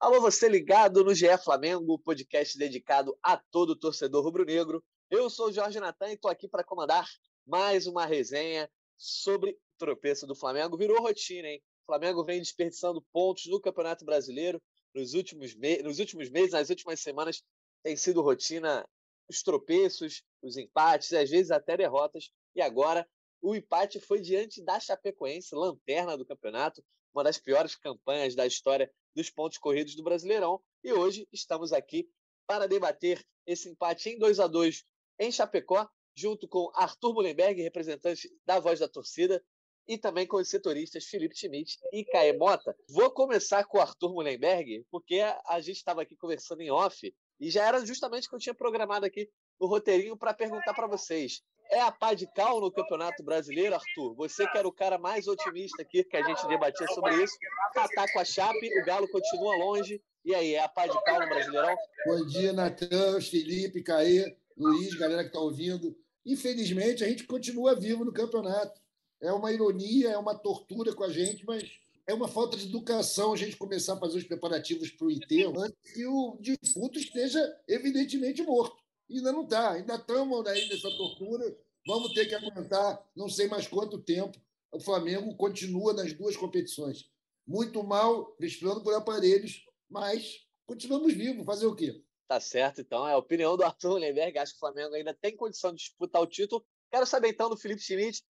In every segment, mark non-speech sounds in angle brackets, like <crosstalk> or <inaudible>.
Alô, você ligado no GE Flamengo, podcast dedicado a todo torcedor rubro-negro. Eu sou o Jorge Natan e estou aqui para comandar mais uma resenha sobre o tropeço do Flamengo. Virou rotina, hein? O Flamengo vem desperdiçando pontos no Campeonato Brasileiro nos últimos, me... nos últimos meses, nas últimas semanas, tem sido rotina os tropeços, os empates, às vezes até derrotas. E agora o empate foi diante da Chapecoense, lanterna do campeonato, uma das piores campanhas da história dos pontos corridos do Brasileirão. E hoje estamos aqui para debater esse empate em 2 a 2 em Chapecó, junto com Arthur Mullenberg, representante da Voz da Torcida, e também com os setoristas Felipe Schmidt e Caê Mota. Vou começar com o Arthur Mullenberg, porque a gente estava aqui conversando em off e já era justamente o que eu tinha programado aqui no roteirinho para perguntar para vocês. É a pá de cal no Campeonato Brasileiro, Arthur? Você que era o cara mais otimista aqui, que a gente debatia sobre isso. Catar com a Chape, o Galo continua longe. E aí, é a pá de cal no Brasileirão? Bom dia, Natan, Felipe, Caê, Luiz, galera que está ouvindo. Infelizmente, a gente continua vivo no campeonato. É uma ironia, é uma tortura com a gente, mas é uma falta de educação a gente começar a fazer os preparativos para o enterro antes que o defunto esteja evidentemente morto ainda não está, ainda estamos aí nessa tortura. Vamos ter que aguentar não sei mais quanto tempo. O Flamengo continua nas duas competições. Muito mal, respirando por aparelhos, mas continuamos vivos. Fazer o quê? Tá certo, então. É a opinião do Arthur Lemberg. Acho que o Flamengo ainda tem condição de disputar o título. Quero saber então do Felipe Schmidt.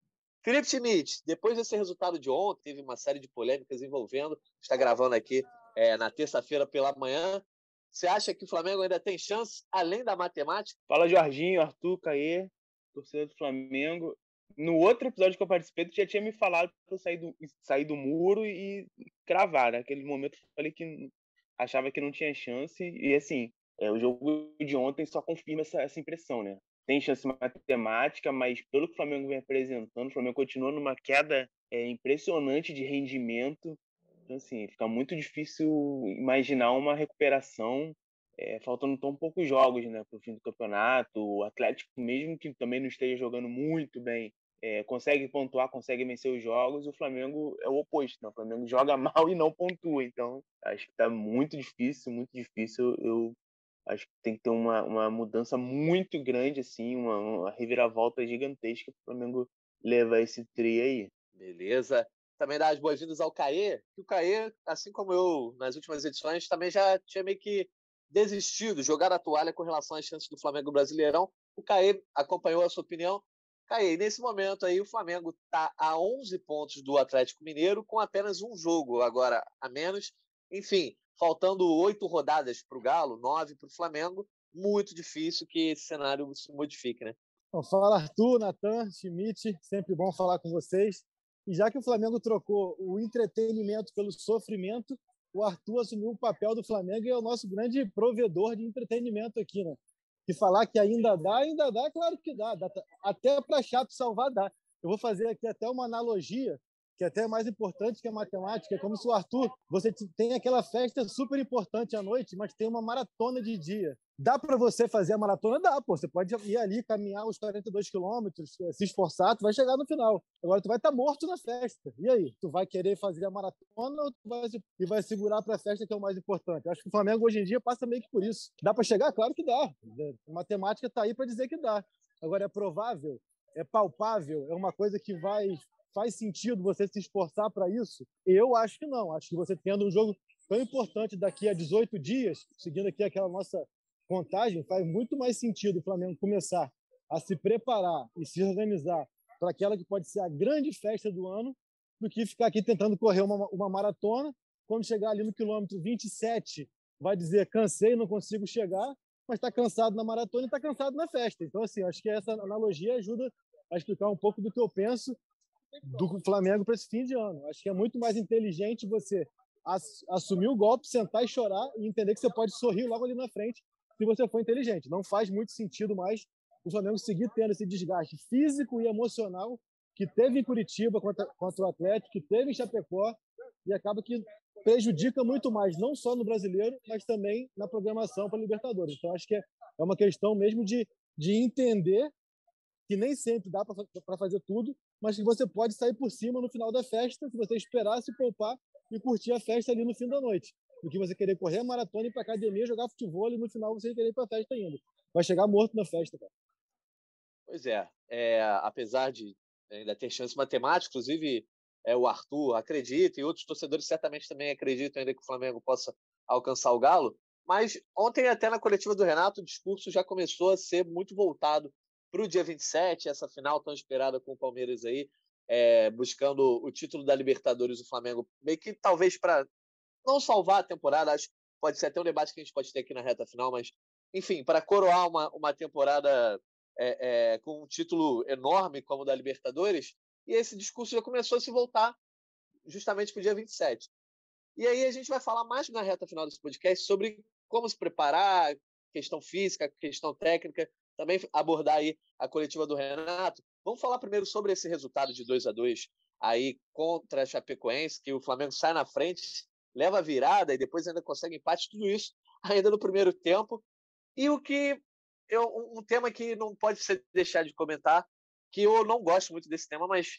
Felipe Schmidt, depois desse resultado de ontem, teve uma série de polêmicas envolvendo. Está gravando aqui é, na terça-feira pela manhã. Você acha que o Flamengo ainda tem chance, além da matemática? Fala, Jorginho, Arthur, Caê, torcedor do Flamengo. No outro episódio que eu participei, tu já tinha me falado para eu sair do, sair do muro e cravar. Naquele momento eu falei que achava que não tinha chance. E assim, é, o jogo de ontem só confirma essa, essa impressão, né? Tem chance matemática, mas pelo que o Flamengo vem apresentando, o Flamengo continua numa queda é, impressionante de rendimento. Então, assim, fica muito difícil imaginar uma recuperação é, faltando tão poucos jogos né, para o fim do campeonato. O Atlético, mesmo que também não esteja jogando muito bem, é, consegue pontuar, consegue vencer os jogos. O Flamengo é o oposto. Né? O Flamengo <laughs> joga mal e não pontua. Então, acho que está muito difícil, muito difícil. Eu acho que tem que ter uma, uma mudança muito grande, assim, uma, uma reviravolta gigantesca para o Flamengo levar esse tri aí. Beleza também dar as boas-vindas ao Caê, que o Caê, assim como eu nas últimas edições, também já tinha meio que desistido, jogar a toalha com relação às chances do Flamengo Brasileirão. O Caê acompanhou a sua opinião. Caê, nesse momento aí o Flamengo está a 11 pontos do Atlético Mineiro, com apenas um jogo agora a menos. Enfim, faltando oito rodadas para o Galo, nove para o Flamengo. Muito difícil que esse cenário se modifique, né? Bom, fala Arthur, Natan, Schmidt, sempre bom falar com vocês. E já que o Flamengo trocou o entretenimento pelo sofrimento, o Arthur assumiu o papel do Flamengo e é o nosso grande provedor de entretenimento aqui, né? E falar que ainda dá, ainda dá, claro que dá. dá até para chato salvar dá. Eu vou fazer aqui até uma analogia que é até é mais importante que a matemática. É como se o Arthur, você tem aquela festa super importante à noite, mas tem uma maratona de dia. Dá para você fazer a maratona? Dá, pô. Você pode ir ali, caminhar os 42 quilômetros, eh, se esforçar, tu vai chegar no final. Agora, tu vai estar tá morto na festa. E aí? Tu vai querer fazer a maratona ou tu vai, e vai segurar para a festa, que é o mais importante? Eu acho que o Flamengo, hoje em dia, passa meio que por isso. Dá para chegar? Claro que dá. A matemática está aí para dizer que dá. Agora, é provável? É palpável? É uma coisa que vai faz sentido você se esforçar para isso? Eu acho que não. Acho que você tendo um jogo tão importante daqui a 18 dias, seguindo aqui aquela nossa contagem, faz muito mais sentido o Flamengo começar a se preparar e se organizar para aquela que pode ser a grande festa do ano, do que ficar aqui tentando correr uma, uma maratona. Quando chegar ali no quilômetro 27, vai dizer cansei, não consigo chegar, mas está cansado na maratona e está cansado na festa. Então, assim, acho que essa analogia ajuda a explicar um pouco do que eu penso do Flamengo para esse fim de ano. Acho que é muito mais inteligente você assumir o golpe, sentar e chorar e entender que você pode sorrir logo ali na frente se você for inteligente. Não faz muito sentido mais o Flamengo seguir tendo esse desgaste físico e emocional que teve em Curitiba contra, contra o Atlético, que teve em Chapecó e acaba que prejudica muito mais, não só no brasileiro, mas também na programação para Libertadores. Então, acho que é, é uma questão mesmo de, de entender que nem sempre dá para fazer tudo, mas que você pode sair por cima no final da festa se você esperar se poupar e curtir a festa ali no fim da noite. do que você querer correr a maratona, ir pra academia, jogar futebol e no final você querer ir pra festa ainda. Vai chegar morto na festa, cara. Pois é, é apesar de ainda ter chance matemática, inclusive é, o Arthur acredita e outros torcedores certamente também acreditam ainda que o Flamengo possa alcançar o Galo. Mas ontem, até na coletiva do Renato, o discurso já começou a ser muito voltado para o dia 27, essa final tão esperada com o Palmeiras aí, é, buscando o título da Libertadores do Flamengo, meio que talvez para não salvar a temporada, acho que pode ser até um debate que a gente pode ter aqui na reta final, mas enfim, para coroar uma, uma temporada é, é, com um título enorme como o da Libertadores, e esse discurso já começou a se voltar justamente para o dia 27. E aí a gente vai falar mais na reta final desse podcast sobre como se preparar, questão física, questão técnica, também abordar aí a coletiva do Renato. Vamos falar primeiro sobre esse resultado de 2 a 2 aí contra a Chapecoense, que o Flamengo sai na frente, leva a virada e depois ainda consegue empate, tudo isso ainda no primeiro tempo. E o que eu, um tema que não pode ser deixar de comentar, que eu não gosto muito desse tema, mas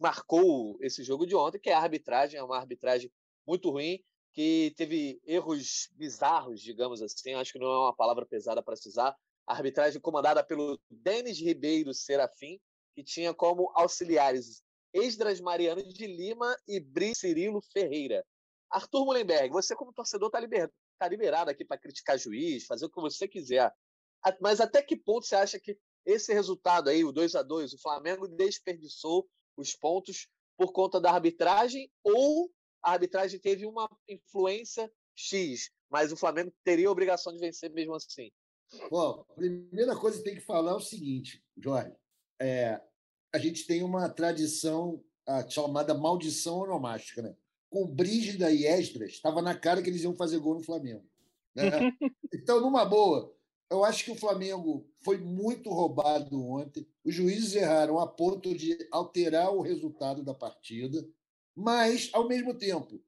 marcou esse jogo de ontem, que é a arbitragem, é uma arbitragem muito ruim, que teve erros bizarros, digamos assim, acho que não é uma palavra pesada para se usar. A arbitragem comandada pelo Denis Ribeiro Serafim, que tinha como auxiliares Esdras Mariano de Lima e Bri Cirilo Ferreira. Arthur Mullenberg, você como torcedor está liber... tá liberado aqui para criticar juiz, fazer o que você quiser. Mas até que ponto você acha que esse resultado aí, o 2 a 2 o Flamengo desperdiçou os pontos por conta da arbitragem ou a arbitragem teve uma influência X, mas o Flamengo teria a obrigação de vencer mesmo assim? Bom, primeira coisa que tem que falar é o seguinte, Jorge. É, a gente tem uma tradição a chamada maldição onomástica, né? Com Brígida e Esdras, estava na cara que eles iam fazer gol no Flamengo. Né? <laughs> Então, numa boa, eu acho que o Flamengo foi muito roubado ontem. Os juízes erraram a ponto de alterar o resultado da partida, mas, ao mesmo tempo,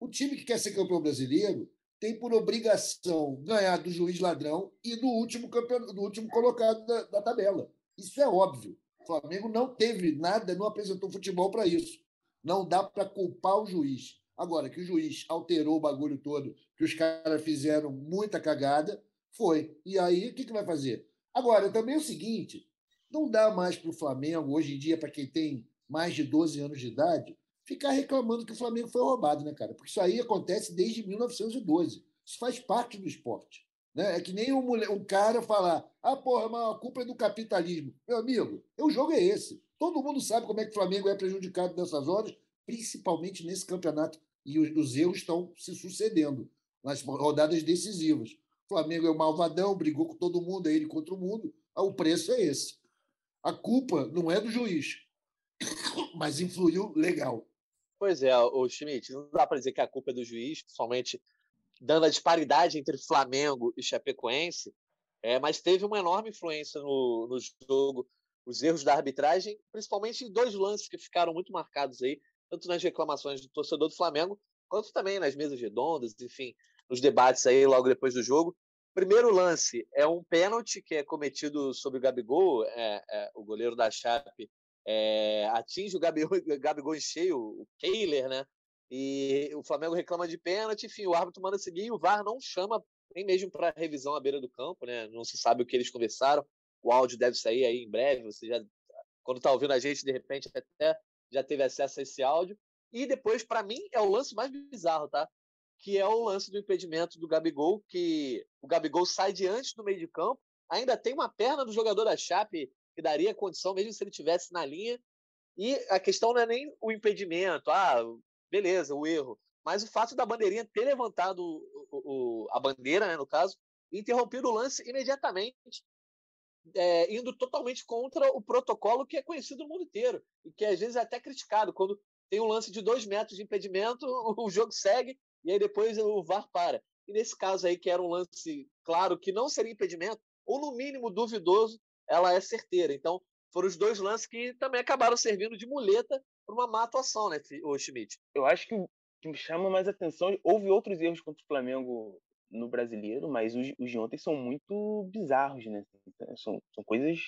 o time que quer ser campeão brasileiro tem por obrigação ganhar do juiz ladrão e do último, campeão, do último colocado da, da tabela. Isso é óbvio. O Flamengo não teve nada, não apresentou futebol para isso. Não dá para culpar o juiz. Agora, que o juiz alterou o bagulho todo, que os caras fizeram muita cagada, foi. E aí, o que, que vai fazer? Agora, também é o seguinte: não dá mais para o Flamengo, hoje em dia, para quem tem mais de 12 anos de idade, ficar reclamando que o Flamengo foi roubado, né, cara? Porque isso aí acontece desde 1912. Isso faz parte do esporte. Né? É que nem um, mulher, um cara falar: ah, porra, mas a culpa é do capitalismo. Meu amigo, o jogo é esse. Todo mundo sabe como é que o Flamengo é prejudicado nessas horas, principalmente nesse campeonato. E os, os erros estão se sucedendo nas rodadas decisivas. O Flamengo é o malvadão, brigou com todo mundo, é ele contra o mundo. Ah, o preço é esse. A culpa não é do juiz, <coughs> mas influiu legal. Pois é, o Schmidt, não dá para dizer que a culpa é do juiz, somente dando a disparidade entre Flamengo e Chapecoense, é, mas teve uma enorme influência no, no jogo, os erros da arbitragem, principalmente em dois lances que ficaram muito marcados aí, tanto nas reclamações do torcedor do Flamengo, quanto também nas mesas redondas, enfim, nos debates aí logo depois do jogo. Primeiro lance é um pênalti que é cometido sobre o Gabigol, é, é, o goleiro da Chape é, atinge o <laughs> Gabigol, em cheio, o Kehler, né? E o Flamengo reclama de pênalti, enfim, o árbitro manda seguir e o VAR não chama nem mesmo para revisão à beira do campo, né? Não se sabe o que eles conversaram. O áudio deve sair aí em breve. Você já, quando está ouvindo a gente, de repente até já teve acesso a esse áudio. E depois, para mim, é o lance mais bizarro, tá? que é o lance do impedimento do Gabigol, que o Gabigol sai diante do meio de campo, ainda tem uma perna do jogador da Chape que daria condição, mesmo se ele tivesse na linha. E a questão não é nem o impedimento, ah, beleza, o erro, mas o fato da bandeirinha ter levantado o, o, a bandeira, né, no caso, e interrompido o lance imediatamente, é, indo totalmente contra o protocolo que é conhecido no mundo inteiro e que às vezes é até criticado. Quando tem um lance de dois metros de impedimento, <laughs> o jogo segue e aí depois o VAR para. E nesse caso aí, que era um lance claro que não seria impedimento, ou no mínimo duvidoso, ela é certeira. Então, foram os dois lances que também acabaram servindo de muleta para uma má atuação, né, o Schmidt? Eu acho que o que me chama mais atenção, houve outros erros contra o Flamengo no brasileiro, mas os, os de ontem são muito bizarros, né? São, são coisas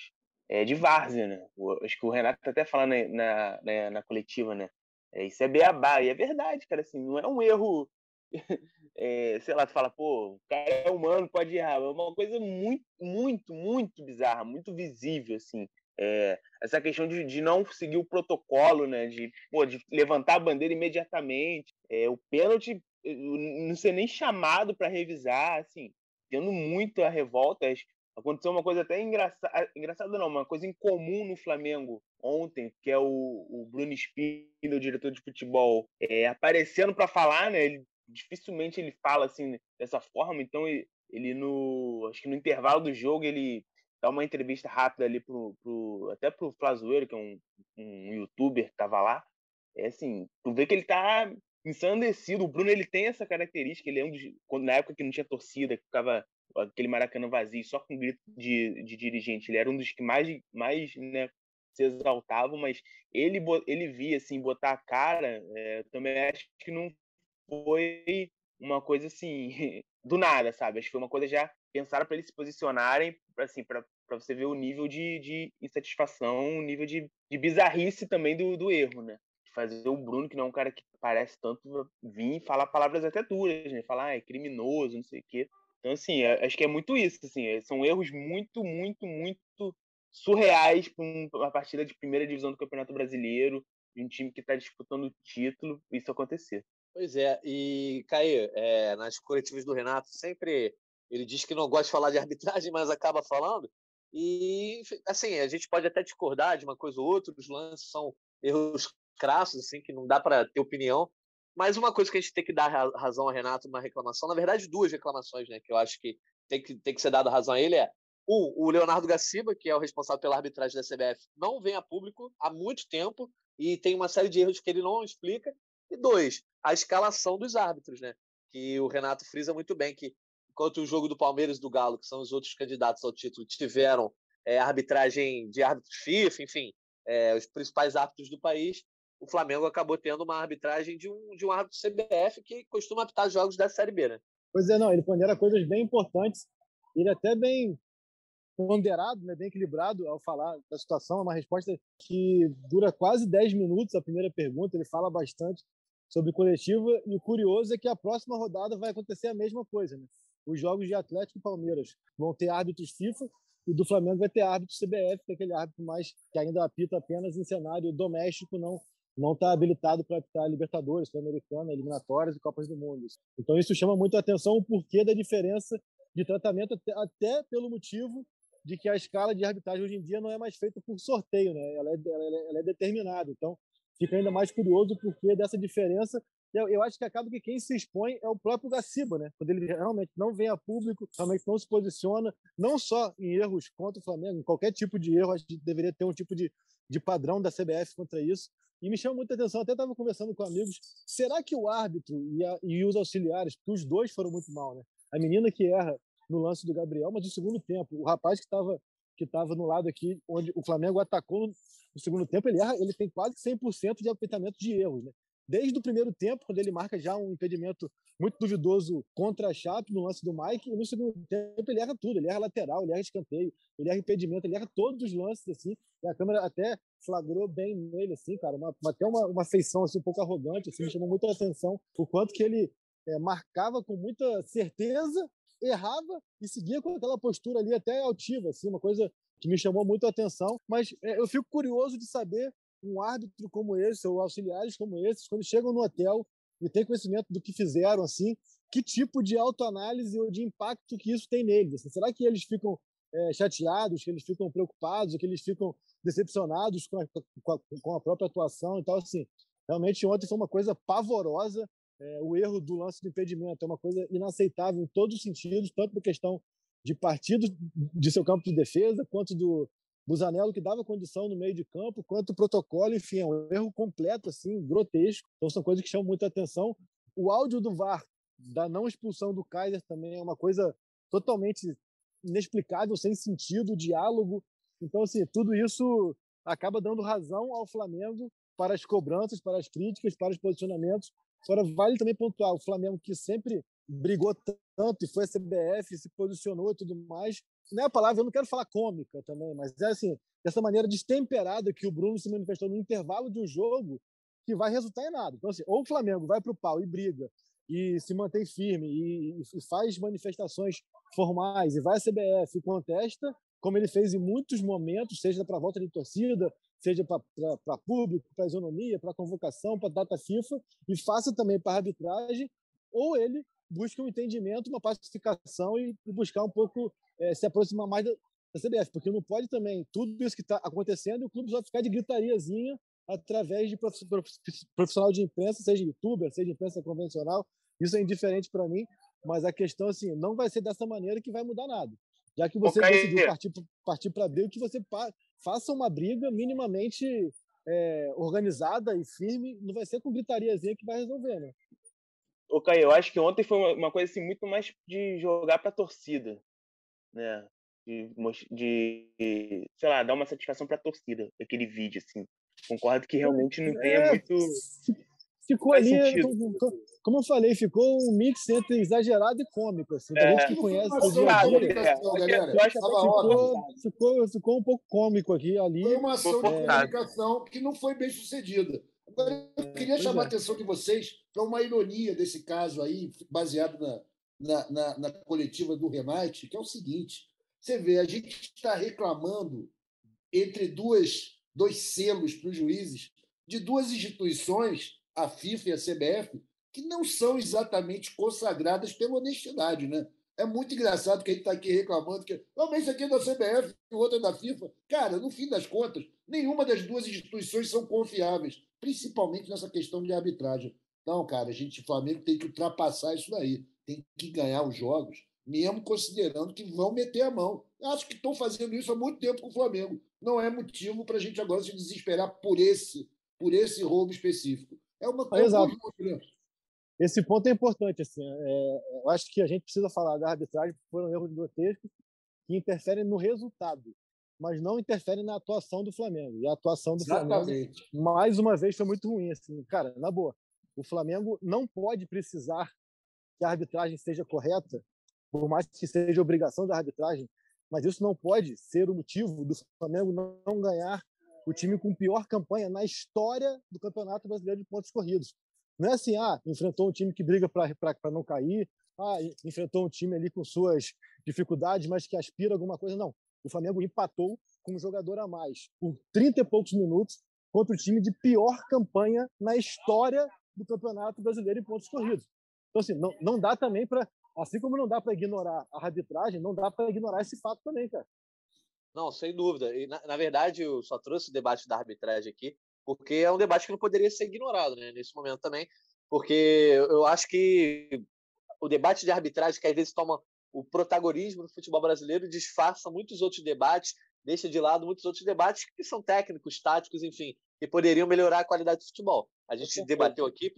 é, de várzea, né? Acho que o Renato tá até falando na, na, na, na coletiva, né? É, isso é beabá, e é verdade, cara, assim, não é um erro <laughs> é, sei lá, tu fala, pô, o cara é humano, pode errar. É uma coisa muito, muito, muito bizarra, muito visível, assim. É, essa questão de, de não seguir o protocolo, né? De, pô, de levantar a bandeira imediatamente. É, o pênalti, não ser nem chamado para revisar, assim, tendo muito a revolta. Aconteceu uma coisa até engraçada, engraçada não, uma coisa incomum no Flamengo ontem, que é o, o Bruno Spindle, o diretor de futebol, é, aparecendo para falar, né? Ele, dificilmente ele fala assim dessa forma, então ele, no acho que no intervalo do jogo ele dar uma entrevista rápida ali pro, pro até pro Flazoeiro, que é um, um youtuber que tava lá. É assim, tu vê que ele tá ensandecido. O Bruno ele tem essa característica, ele é um dos, quando, na época que não tinha torcida, que ficava aquele Maracanã vazio, só com grito de, de dirigente, ele era um dos que mais, mais né, se exaltavam, mas ele, ele via assim, botar a cara, é, também acho que não foi uma coisa assim, <laughs> do nada, sabe? Acho que foi uma coisa já pensaram para eles se posicionarem, assim, para você ver o nível de, de insatisfação, o nível de, de bizarrice também do, do erro, né? Fazer o Bruno, que não é um cara que parece tanto, vir falar palavras até duras, né? Falar, ah, é criminoso, não sei o quê. Então, assim, é, acho que é muito isso, assim, é, são erros muito, muito, muito surreais para uma partida de primeira divisão do Campeonato Brasileiro, de um time que está disputando o título, isso acontecer. Pois é, e Caí, é, nas coletivas do Renato, sempre ele diz que não gosta de falar de arbitragem, mas acaba falando. E, assim, a gente pode até discordar de uma coisa ou outra, os lances são erros crassos, assim, que não dá para ter opinião. Mas uma coisa que a gente tem que dar razão a Renato numa reclamação, na verdade, duas reclamações, né, que eu acho que tem que, tem que ser dado razão a ele é um, o Leonardo Gaciba, que é o responsável pela arbitragem da CBF, não vem a público há muito tempo e tem uma série de erros que ele não explica. E dois, a escalação dos árbitros, né? Que o Renato frisa muito bem, que enquanto o jogo do Palmeiras e do Galo, que são os outros candidatos ao título, tiveram é, arbitragem de árbitros FIFA, enfim, é, os principais árbitros do país, o Flamengo acabou tendo uma arbitragem de um, de um árbitro CBF que costuma apitar jogos da Série B, né? Pois é, não, ele pondera coisas bem importantes, ele é até bem ponderado, né, bem equilibrado ao falar da situação, é uma resposta que dura quase 10 minutos, a primeira pergunta, ele fala bastante sobre coletiva, e o curioso é que a próxima rodada vai acontecer a mesma coisa, né? os jogos de Atlético e Palmeiras vão ter árbitros FIFA e do Flamengo vai ter árbitro CBF, que é aquele árbitro mais que ainda apita apenas em cenário doméstico, não não está habilitado para apitar Libertadores, Sul-Americana, eliminatórias e Copas do Mundo. Então isso chama muito a atenção o porquê da diferença de tratamento até, até pelo motivo de que a escala de arbitragem hoje em dia não é mais feita por sorteio, né? Ela é, ela é, ela é determinada. Então fica ainda mais curioso o porquê dessa diferença eu, eu, acho que acaba que quem se expõe é o próprio Gaciba, né? Quando ele realmente não vem a público, realmente não se posiciona, não só em erros contra o Flamengo, em qualquer tipo de erro, a gente deveria ter um tipo de, de padrão da CBF contra isso. E me chama muita atenção, até estava conversando com amigos, será que o árbitro e, a, e os auxiliares, porque os dois foram muito mal, né? A menina que erra no lance do Gabriel, mas no segundo tempo, o rapaz que estava que estava no lado aqui, onde o Flamengo atacou no, segundo tempo, ele erra, ele tem quase 100% de aproveitamento de erros, né? desde o primeiro tempo, quando ele marca já um impedimento muito duvidoso contra a Chape no lance do Mike, e no segundo tempo ele erra tudo, ele erra lateral, ele erra escanteio, ele erra impedimento, ele erra todos os lances, assim, e a câmera até flagrou bem nele, assim, cara, uma, até uma, uma feição, assim, um pouco arrogante, assim, me chamou muita atenção o quanto que ele é, marcava com muita certeza, errava e seguia com aquela postura ali até altiva, assim, uma coisa que me chamou muito a atenção, mas é, eu fico curioso de saber um árbitro como esse, ou auxiliares como esses, quando chegam no hotel e têm conhecimento do que fizeram, assim, que tipo de autoanálise ou de impacto que isso tem neles? Assim, será que eles ficam é, chateados, que eles ficam preocupados, que eles ficam decepcionados com a, com a, com a própria atuação e tal? Assim, realmente ontem foi uma coisa pavorosa. É, o erro do lance de impedimento é uma coisa inaceitável em todos os sentidos, tanto na questão de partido de seu campo de defesa, quanto do, Busanello que dava condição no meio de campo, quanto o protocolo, enfim, é um erro completo, assim, grotesco. Então são coisas que chamam muita atenção. O áudio do VAR da não expulsão do Kaiser também é uma coisa totalmente inexplicável, sem sentido, diálogo. Então, assim, tudo isso acaba dando razão ao Flamengo para as cobranças, para as críticas, para os posicionamentos. Agora, vale também pontuar o Flamengo que sempre brigou tanto e foi a CBF, se posicionou e tudo mais, não é a palavra, eu não quero falar cômica também, mas é assim, dessa maneira destemperada que o Bruno se manifestou no intervalo de um jogo que vai resultar em nada. Então, assim, ou o Flamengo vai para o pau e briga e se mantém firme e, e faz manifestações formais e vai à CBF e contesta, como ele fez em muitos momentos, seja para a volta de torcida, seja para público, para isonomia, para convocação, para data FIFA, e faça também para arbitragem, ou ele busca um entendimento, uma pacificação e, e buscar um pouco é, se aproximar mais da, da, CBF, porque não pode também tudo isso que está acontecendo e o clube só ficar de gritariazinha através de profissional de imprensa, seja youtuber, seja imprensa convencional, isso é indiferente para mim, mas a questão assim, não vai ser dessa maneira que vai mudar nada. Já que você okay. decidiu partir, partir para briga, que você faça uma briga minimamente é, organizada e firme, não vai ser com gritariazinha que vai resolver, né? Ô, Caio, eu acho que ontem foi uma, uma coisa assim, muito mais de jogar para a torcida, né? De, de, sei lá, dar uma satisfação para a torcida, aquele vídeo, assim. Concordo que realmente não tenha é, muito ficou ali, como, como, eu falei, ficou um mix entre exagerado e cômico. Assim, é, gente que conhece o dia a dia. Ficou, ficou, ficou um pouco cômico aqui ali. Foi uma ação de comunicação que não foi bem sucedida. Agora, eu queria chamar a atenção de vocês para uma ironia desse caso aí, baseado na, na, na, na coletiva do Remate, que é o seguinte: você vê, a gente está reclamando entre duas, dois selos para os juízes de duas instituições a FIFA e a CBF, que não são exatamente consagradas pela honestidade, né? É muito engraçado que a gente está aqui reclamando que oh, esse aqui é da CBF e o outro é da FIFA. Cara, no fim das contas, nenhuma das duas instituições são confiáveis, principalmente nessa questão de arbitragem. Então, cara, a gente, o Flamengo, tem que ultrapassar isso daí. Tem que ganhar os jogos, mesmo considerando que vão meter a mão. Acho que estão fazendo isso há muito tempo com o Flamengo. Não é motivo para a gente agora se desesperar por esse, por esse roubo específico. É uma coisa. Exato. Esse ponto é importante. Assim, é, eu acho que a gente precisa falar da arbitragem, porque foram erros grotescos que interferem no resultado, mas não interferem na atuação do Flamengo. E a atuação do Exatamente. Flamengo, mais uma vez, foi muito ruim. Assim, cara, na boa, o Flamengo não pode precisar que a arbitragem seja correta, por mais que seja obrigação da arbitragem, mas isso não pode ser o motivo do Flamengo não ganhar o time com pior campanha na história do Campeonato Brasileiro de pontos corridos. Não é assim, ah, enfrentou um time que briga para não cair, ah, enfrentou um time ali com suas dificuldades, mas que aspira alguma coisa. Não. O Flamengo empatou com um jogador a mais por 30 e poucos minutos contra o time de pior campanha na história do Campeonato Brasileiro em pontos corridos. Então, assim, não, não dá também para. Assim como não dá para ignorar a arbitragem, não dá para ignorar esse fato também, cara. Não, sem dúvida. E, na, na, verdade, eu só trouxe o debate da arbitragem aqui, porque é um debate que não poderia ser ignorado né, nesse momento também, porque eu acho que o debate de arbitragem, que às vezes toma o protagonismo no futebol brasileiro, disfarça muitos outros debates, deixa de lado muitos outros debates que são técnicos, táticos, enfim, que poderiam melhorar a qualidade do futebol. A gente debateu aqui,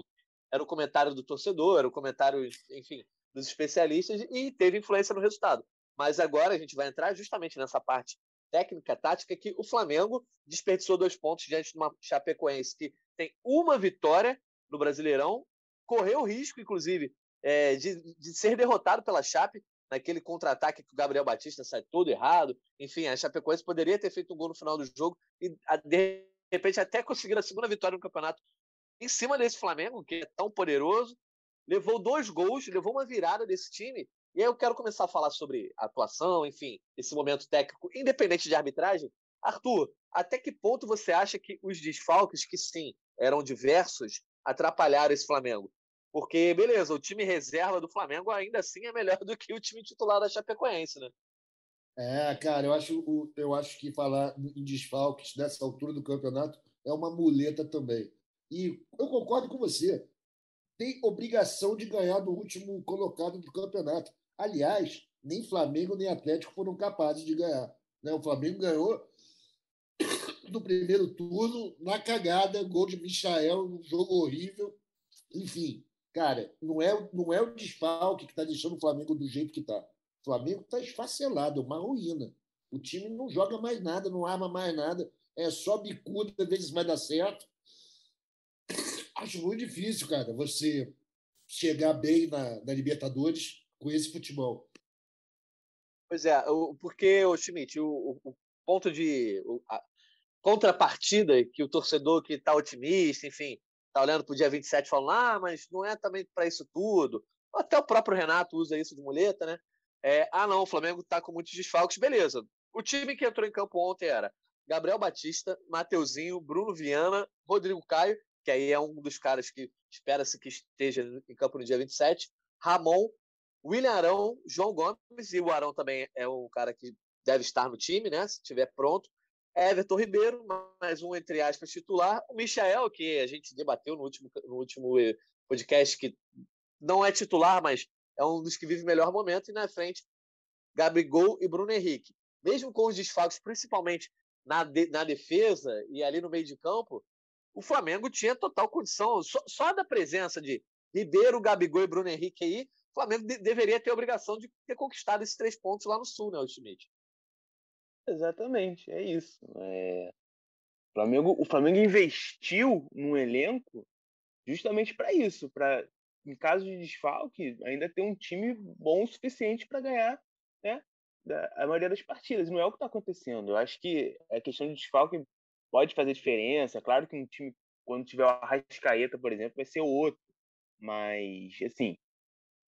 era o comentário do torcedor, era o comentário, enfim, dos especialistas e teve influência no resultado. Mas agora a gente vai entrar justamente nessa parte técnica, tática, que o Flamengo desperdiçou dois pontos diante de uma Chapecoense que tem uma vitória no Brasileirão, correu o risco, inclusive, é, de, de ser derrotado pela Chape naquele contra-ataque que o Gabriel Batista sai todo errado. Enfim, a Chapecoense poderia ter feito um gol no final do jogo e, de repente, até conseguir a segunda vitória no campeonato em cima desse Flamengo, que é tão poderoso. Levou dois gols, levou uma virada desse time e aí eu quero começar a falar sobre atuação, enfim, esse momento técnico, independente de arbitragem. Arthur, até que ponto você acha que os desfalques, que sim, eram diversos, atrapalharam esse Flamengo? Porque, beleza, o time reserva do Flamengo ainda assim é melhor <laughs> do que o time titular da Chapecoense, né? É, cara, eu acho, eu acho que falar em desfalques nessa altura do campeonato é uma muleta também. E eu concordo com você. Tem obrigação de ganhar do último colocado do campeonato. Aliás, nem Flamengo nem Atlético foram capazes de ganhar. Né? O Flamengo ganhou no primeiro turno, na cagada, gol de Michael, um jogo horrível. Enfim, cara, não é, não é o desfalque que está deixando o Flamengo do jeito que está. O Flamengo está esfacelado, é uma ruína. O time não joga mais nada, não arma mais nada, é só bicuda, às vezes vai dar certo. Acho muito difícil, cara, você chegar bem na, na Libertadores com esse futebol. Pois é, porque, o Schmidt, o, o ponto de contrapartida que o torcedor que está otimista, enfim, tá olhando para o dia 27 falando, ah, mas não é também para isso tudo. Até o próprio Renato usa isso de muleta, né? É, ah, não, o Flamengo está com muitos desfalques, beleza. O time que entrou em campo ontem era Gabriel Batista, Mateuzinho, Bruno Viana, Rodrigo Caio, que aí é um dos caras que espera-se que esteja em campo no dia 27, Ramon, William Arão, João Gomes, e o Arão também é um cara que deve estar no time, né? Se estiver pronto. Everton Ribeiro, mais um, entre aspas, titular. O Michael, que a gente debateu no último, no último eh, podcast, que não é titular, mas é um dos que vive o melhor momento. E na frente, Gabigol e Bruno Henrique. Mesmo com os desfalques, principalmente na, de, na defesa e ali no meio de campo, o Flamengo tinha total condição. Só, só da presença de Ribeiro, Gabigol e Bruno Henrique aí, o Flamengo de, deveria ter a obrigação de ter conquistado esses três pontos lá no Sul, né, Ultimate? Exatamente, é isso. É... O, Flamengo, o Flamengo investiu no elenco justamente para isso, para em caso de desfalque, ainda ter um time bom o suficiente para ganhar né, a maioria das partidas. Não é o que está acontecendo. Eu acho que a questão de desfalque pode fazer diferença. Claro que um time, quando tiver o Arrascaeta, por exemplo, vai ser outro. Mas, assim,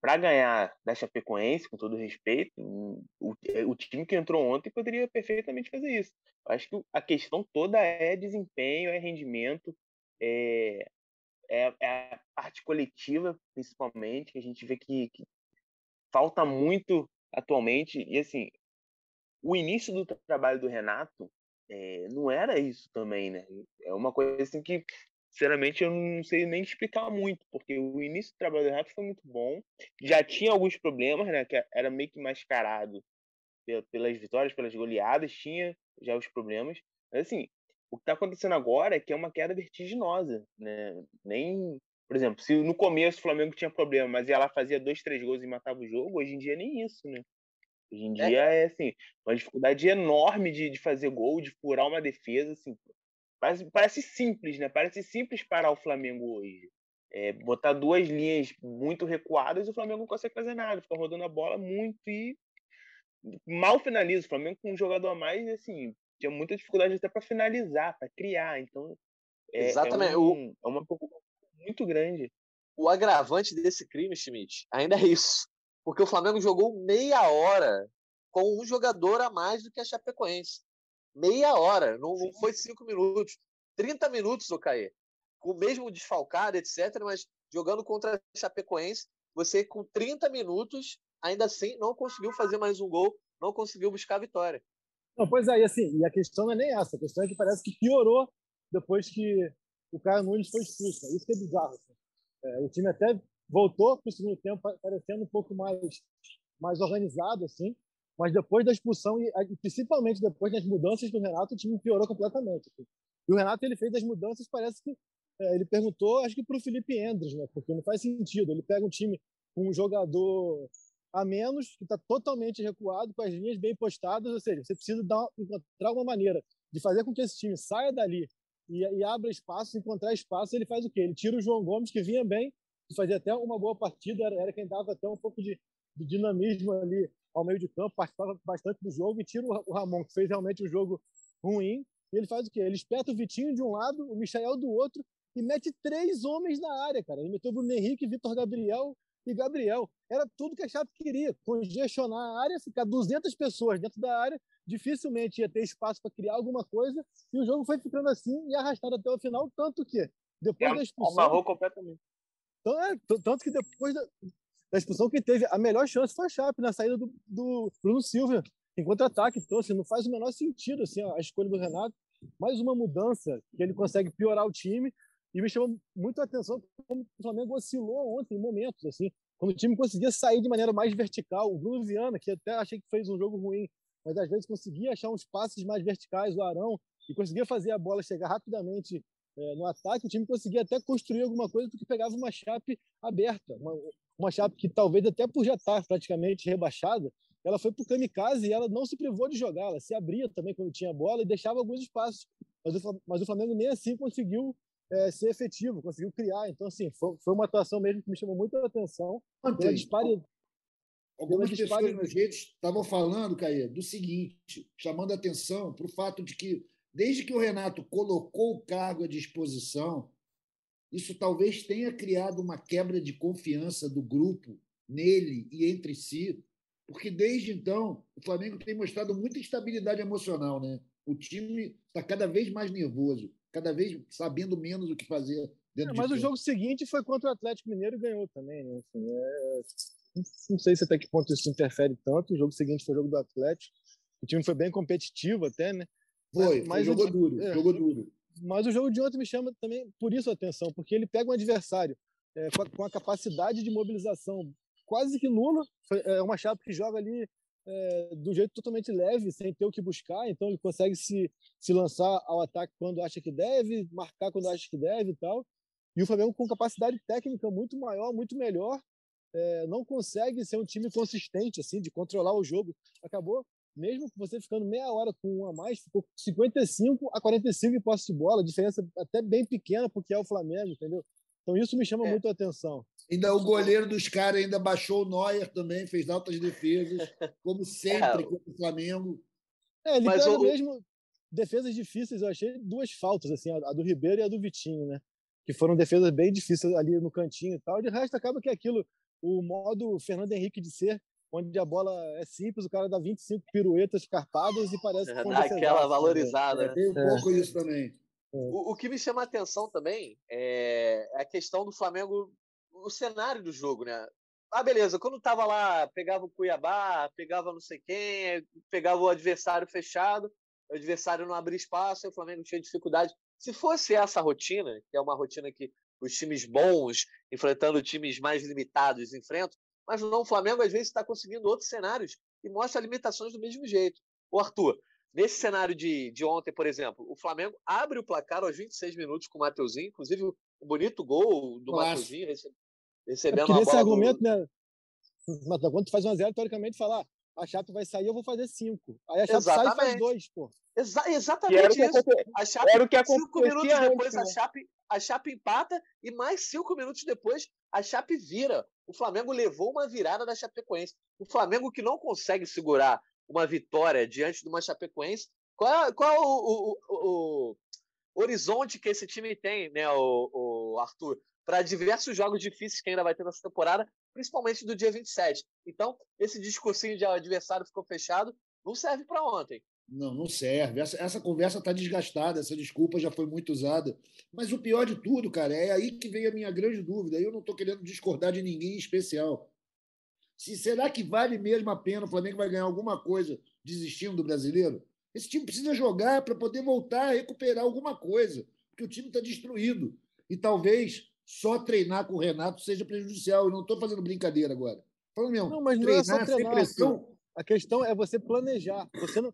para ganhar da Chapecoense, com todo respeito, o, o, time que entrou ontem poderia perfeitamente fazer isso. Acho que a questão toda é desempenho, é rendimento, é, é, é a parte coletiva, principalmente, que a gente vê que, que falta muito atualmente. E, assim, o início do trabalho do Renato é, não era isso também, né? É uma coisa assim que sinceramente, eu não sei nem explicar muito, porque o início do trabalho do Renato foi muito bom. Já tinha alguns problemas, né? Que era meio que mascarado pelas vitórias, pelas goleadas, tinha já os problemas. Mas, assim, o que está acontecendo agora é que é uma queda vertiginosa, né? Nem, por exemplo, se no começo o Flamengo tinha problema, mas ia lá fazia dois, três gols e matava o jogo, hoje em dia nem isso, né? Hoje em é. dia é, é assim, uma dificuldade enorme de, de fazer gol, de furar uma defesa, assim, Parece, parece simples, né? Parece simples parar o Flamengo hoje. É, botar duas linhas muito recuadas e o Flamengo não consegue fazer nada, fica rodando a bola muito e mal finaliza. O Flamengo com um jogador a mais, assim, tinha muita dificuldade até para finalizar, para criar. Então, é, Exatamente. É, um, é uma preocupação muito grande. O agravante desse crime, Schmidt, ainda é <laughs> isso. Porque o Flamengo jogou meia hora com um jogador a mais do que a Chapecoense meia hora, não, não foi cinco minutos. 30 minutos, o Caê. Com o mesmo desfalcado, etc., mas jogando contra a Chapecoense, você com 30 minutos, ainda assim, não conseguiu fazer mais um gol, não conseguiu buscar a vitória. Não, pois é, e assim, e a questão não é nem essa, a questão é que parece que piorou depois que o Caio Nunes foi expulso. Isso que é bizarro. Assim. É, o time até voltou para o segundo tempo parecendo um pouco mais, mais organizado, assim, mas depois da expulsão e principalmente depois das mudanças do Renato, o time piorou completamente. Assim. E o Renato ele fez as mudanças, parece que é, ele perguntou, acho que para o Felipe Endres, né? Porque não faz sentido. Ele pega um time com um jogador a menos, que está totalmente recuado, com as linhas bem postadas, ou seja, você precisa dar, encontrar uma maneira de fazer com que esse time saia dali e, e abra espaço, encontrar espaço, ele faz o quê? Ele tira o João Gomes, que vinha bem, que fazia até uma boa partida, era, era quem dava até um pouco de, de dinamismo ali ao meio de campo, participava bastante do jogo e tira o Ramon, que fez realmente um jogo ruim. E ele faz o quê? Ele espeta o Vitinho de um lado, o Michael do outro e mete três homens na área, cara. Ele meteu o Bruno Henrique, Vitor Gabriel e Gabriel. Era tudo que a Chape queria, congestionar a área, ficar 200 pessoas dentro da área, dificilmente ia ter espaço para criar alguma coisa, e o jogo foi ficando assim e arrastado até o final, tanto que depois é, da expulsão... Amarrou completamente. É, tanto que depois da, da expulsão, quem teve a melhor chance foi a Chape na saída do, do Bruno Silva em contra-ataque. Então, assim, não faz o menor sentido assim, a escolha do Renato. Mais uma mudança que ele consegue piorar o time. E me chamou muito a atenção como o Flamengo oscilou ontem em momentos, assim, quando o time conseguia sair de maneira mais vertical. O Bruno Viana, que até achei que fez um jogo ruim, mas às vezes conseguia achar uns passes mais verticais, o Arão, e conseguia fazer a bola chegar rapidamente é, no ataque, o time conseguia até construir alguma coisa porque pegava uma chape aberta, uma, uma chape que talvez até por já estar praticamente rebaixada, ela foi para o kamikaze e ela não se privou de jogar, ela se abria também quando tinha bola e deixava alguns espaços, mas o, mas o Flamengo nem assim conseguiu é, ser efetivo, conseguiu criar, então assim, foi, foi, uma atuação mesmo que me chamou muito a atenção, pela disparidade. Algumas pessoas nas redes estavam falando, Caê, do seguinte, chamando atenção para o fato de que, desde que o Renato colocou o cargo à disposição, isso talvez tenha criado uma quebra de confiança do grupo nele e entre si, porque desde então o Flamengo tem mostrado muita instabilidade emocional, né? O time está cada vez mais nervoso, cada vez sabendo menos o que fazer. É, mas o jogo seguinte foi contra o Atlético Mineiro e ganhou também, né? Assim, é... Não sei se até que ponto isso interfere tanto. O jogo seguinte foi o jogo do Atlético. O time foi bem competitivo até, né? Foi, mas, mas jogou duro, é, jogou duro. Mas o jogo de ontem me chama também por isso a atenção, porque ele pega um adversário é, com, a, com, a, capacidade de mobilização quase que nula. É uma chapa que joga ali é, do jeito totalmente leve, sem ter o que buscar. Então ele consegue se, se lançar ao ataque quando acha que deve, marcar quando acha que deve e tal. E o Flamengo com capacidade técnica muito maior, muito melhor, é, não consegue ser um time consistente, assim, de controlar o jogo. Acabou mesmo você ficando meia hora com um a mais, ficou 55 a 45 em posse de bola, diferença até bem pequena porque é o Flamengo, entendeu? Então isso me chama é. muito a atenção. Ainda o goleiro dos caras ainda baixou o Neuer também, fez altas defesas, como <laughs> sempre é. contra o Flamengo. É, ele Mas o... mesmo defesas difíceis, eu achei duas faltas, assim, a do Ribeiro e a do Vitinho, né? Que foram defesas bem difíceis ali no cantinho e tal. De resto, acaba que aquilo, o modo Fernando Henrique de ser, onde a bola é simples, o cara dá 25 piruetas carpadas e parece que <laughs> dá aquela né? valorizada. Né? Tem um é. pouco isso também. O, o, que me chama a atenção também é a questão do Flamengo, o cenário do jogo, né? Ah, beleza, quando tava lá, pegava o Cuiabá, pegava não sei quem, pegava o adversário fechado, o adversário não abria espaço, o Flamengo tinha dificuldade. Se fosse essa rotina, que é uma rotina que os times bons, enfrentando times mais limitados, enfrentam, mas não, o Flamengo às vezes está conseguindo outros cenários e mostra limitações do mesmo jeito. O Arthur, nesse cenário de, de ontem, por exemplo, o Flamengo abre o placar aos 26 minutos com o Mateuzinho, inclusive o um bonito gol do Nossa. Mateuzinho recebendo é nesse argumento, do... né? Mas quando tu faz um zero, teoricamente falar, a Chape vai sair, eu vou fazer cinco. Aí a Chape Exatamente. sai e faz dois, pô. Exa exatamente isso. A Chape, era o que cinco minutos depois, a Chape, a Chape empata e mais cinco minutos depois, a Chape vira. O Flamengo levou uma virada da Chapecoense. O Flamengo que não consegue segurar uma vitória diante de uma Chapecoense. Qual é, qual é o, o, o, o, horizonte que esse time tem, né, o, Arthur? Para diversos jogos difíceis que ainda vai ter nessa temporada, principalmente do dia 27. Então, esse discursinho de adversário ficou fechado, não serve para ontem. Não, não serve. Essa, essa conversa está desgastada, essa desculpa já foi muito usada. Mas o pior de tudo, cara, é aí que vem a minha grande dúvida. Eu não estou querendo discordar de ninguém em especial. Se, será que vale mesmo a pena o Flamengo vai ganhar alguma coisa desistindo do brasileiro? Esse time precisa jogar para poder voltar a recuperar alguma coisa, porque o time está destruído. E talvez só treinar com o Renato seja prejudicial. Eu não estou fazendo brincadeira agora. Falando mesmo, não, mas não treinar, é só treinar, sem pressão. A questão é você planejar. Você não,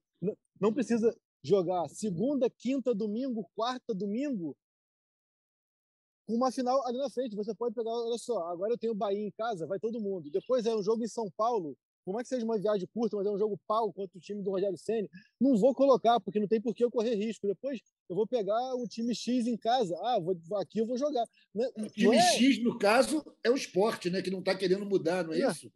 não precisa jogar segunda, quinta, domingo, quarta, domingo com uma final ali na frente. Você pode pegar, olha só, agora eu tenho o Bahia em casa, vai todo mundo. Depois é um jogo em São Paulo, por mais que seja uma viagem curta, mas é um jogo pau contra o time do Rogério Senna, não vou colocar, porque não tem por que eu correr risco. Depois eu vou pegar o time X em casa. Ah, vou, aqui eu vou jogar. Não, o time é... X, no caso, é o esporte, né? Que não está querendo mudar, não é, é, isso?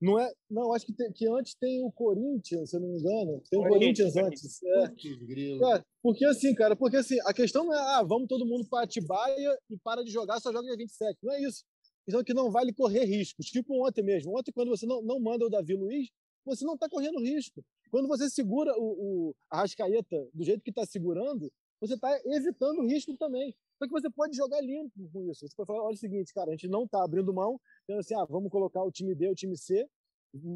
Não é, não, acho que, tem, que antes tem o Corinthians, se eu não me engano. Tem o Corinthians, antes. É. é. porque assim, cara, porque assim, a questão não é, ah, vamos todo mundo para Atibaia e para de jogar, só joga dia 27. Não é isso. Então que não vale correr riscos. Tipo ontem mesmo. Ontem, quando você não, não manda o Davi Luiz, você não está correndo risco. Quando você segura o, o Arrascaeta do jeito que está segurando, você está evitando risco também. Só que você pode jogar limpo com isso. Você pode falar, olha o seguinte, cara, a gente não está abrindo mão, então assim, ah, vamos colocar o time B, o time C,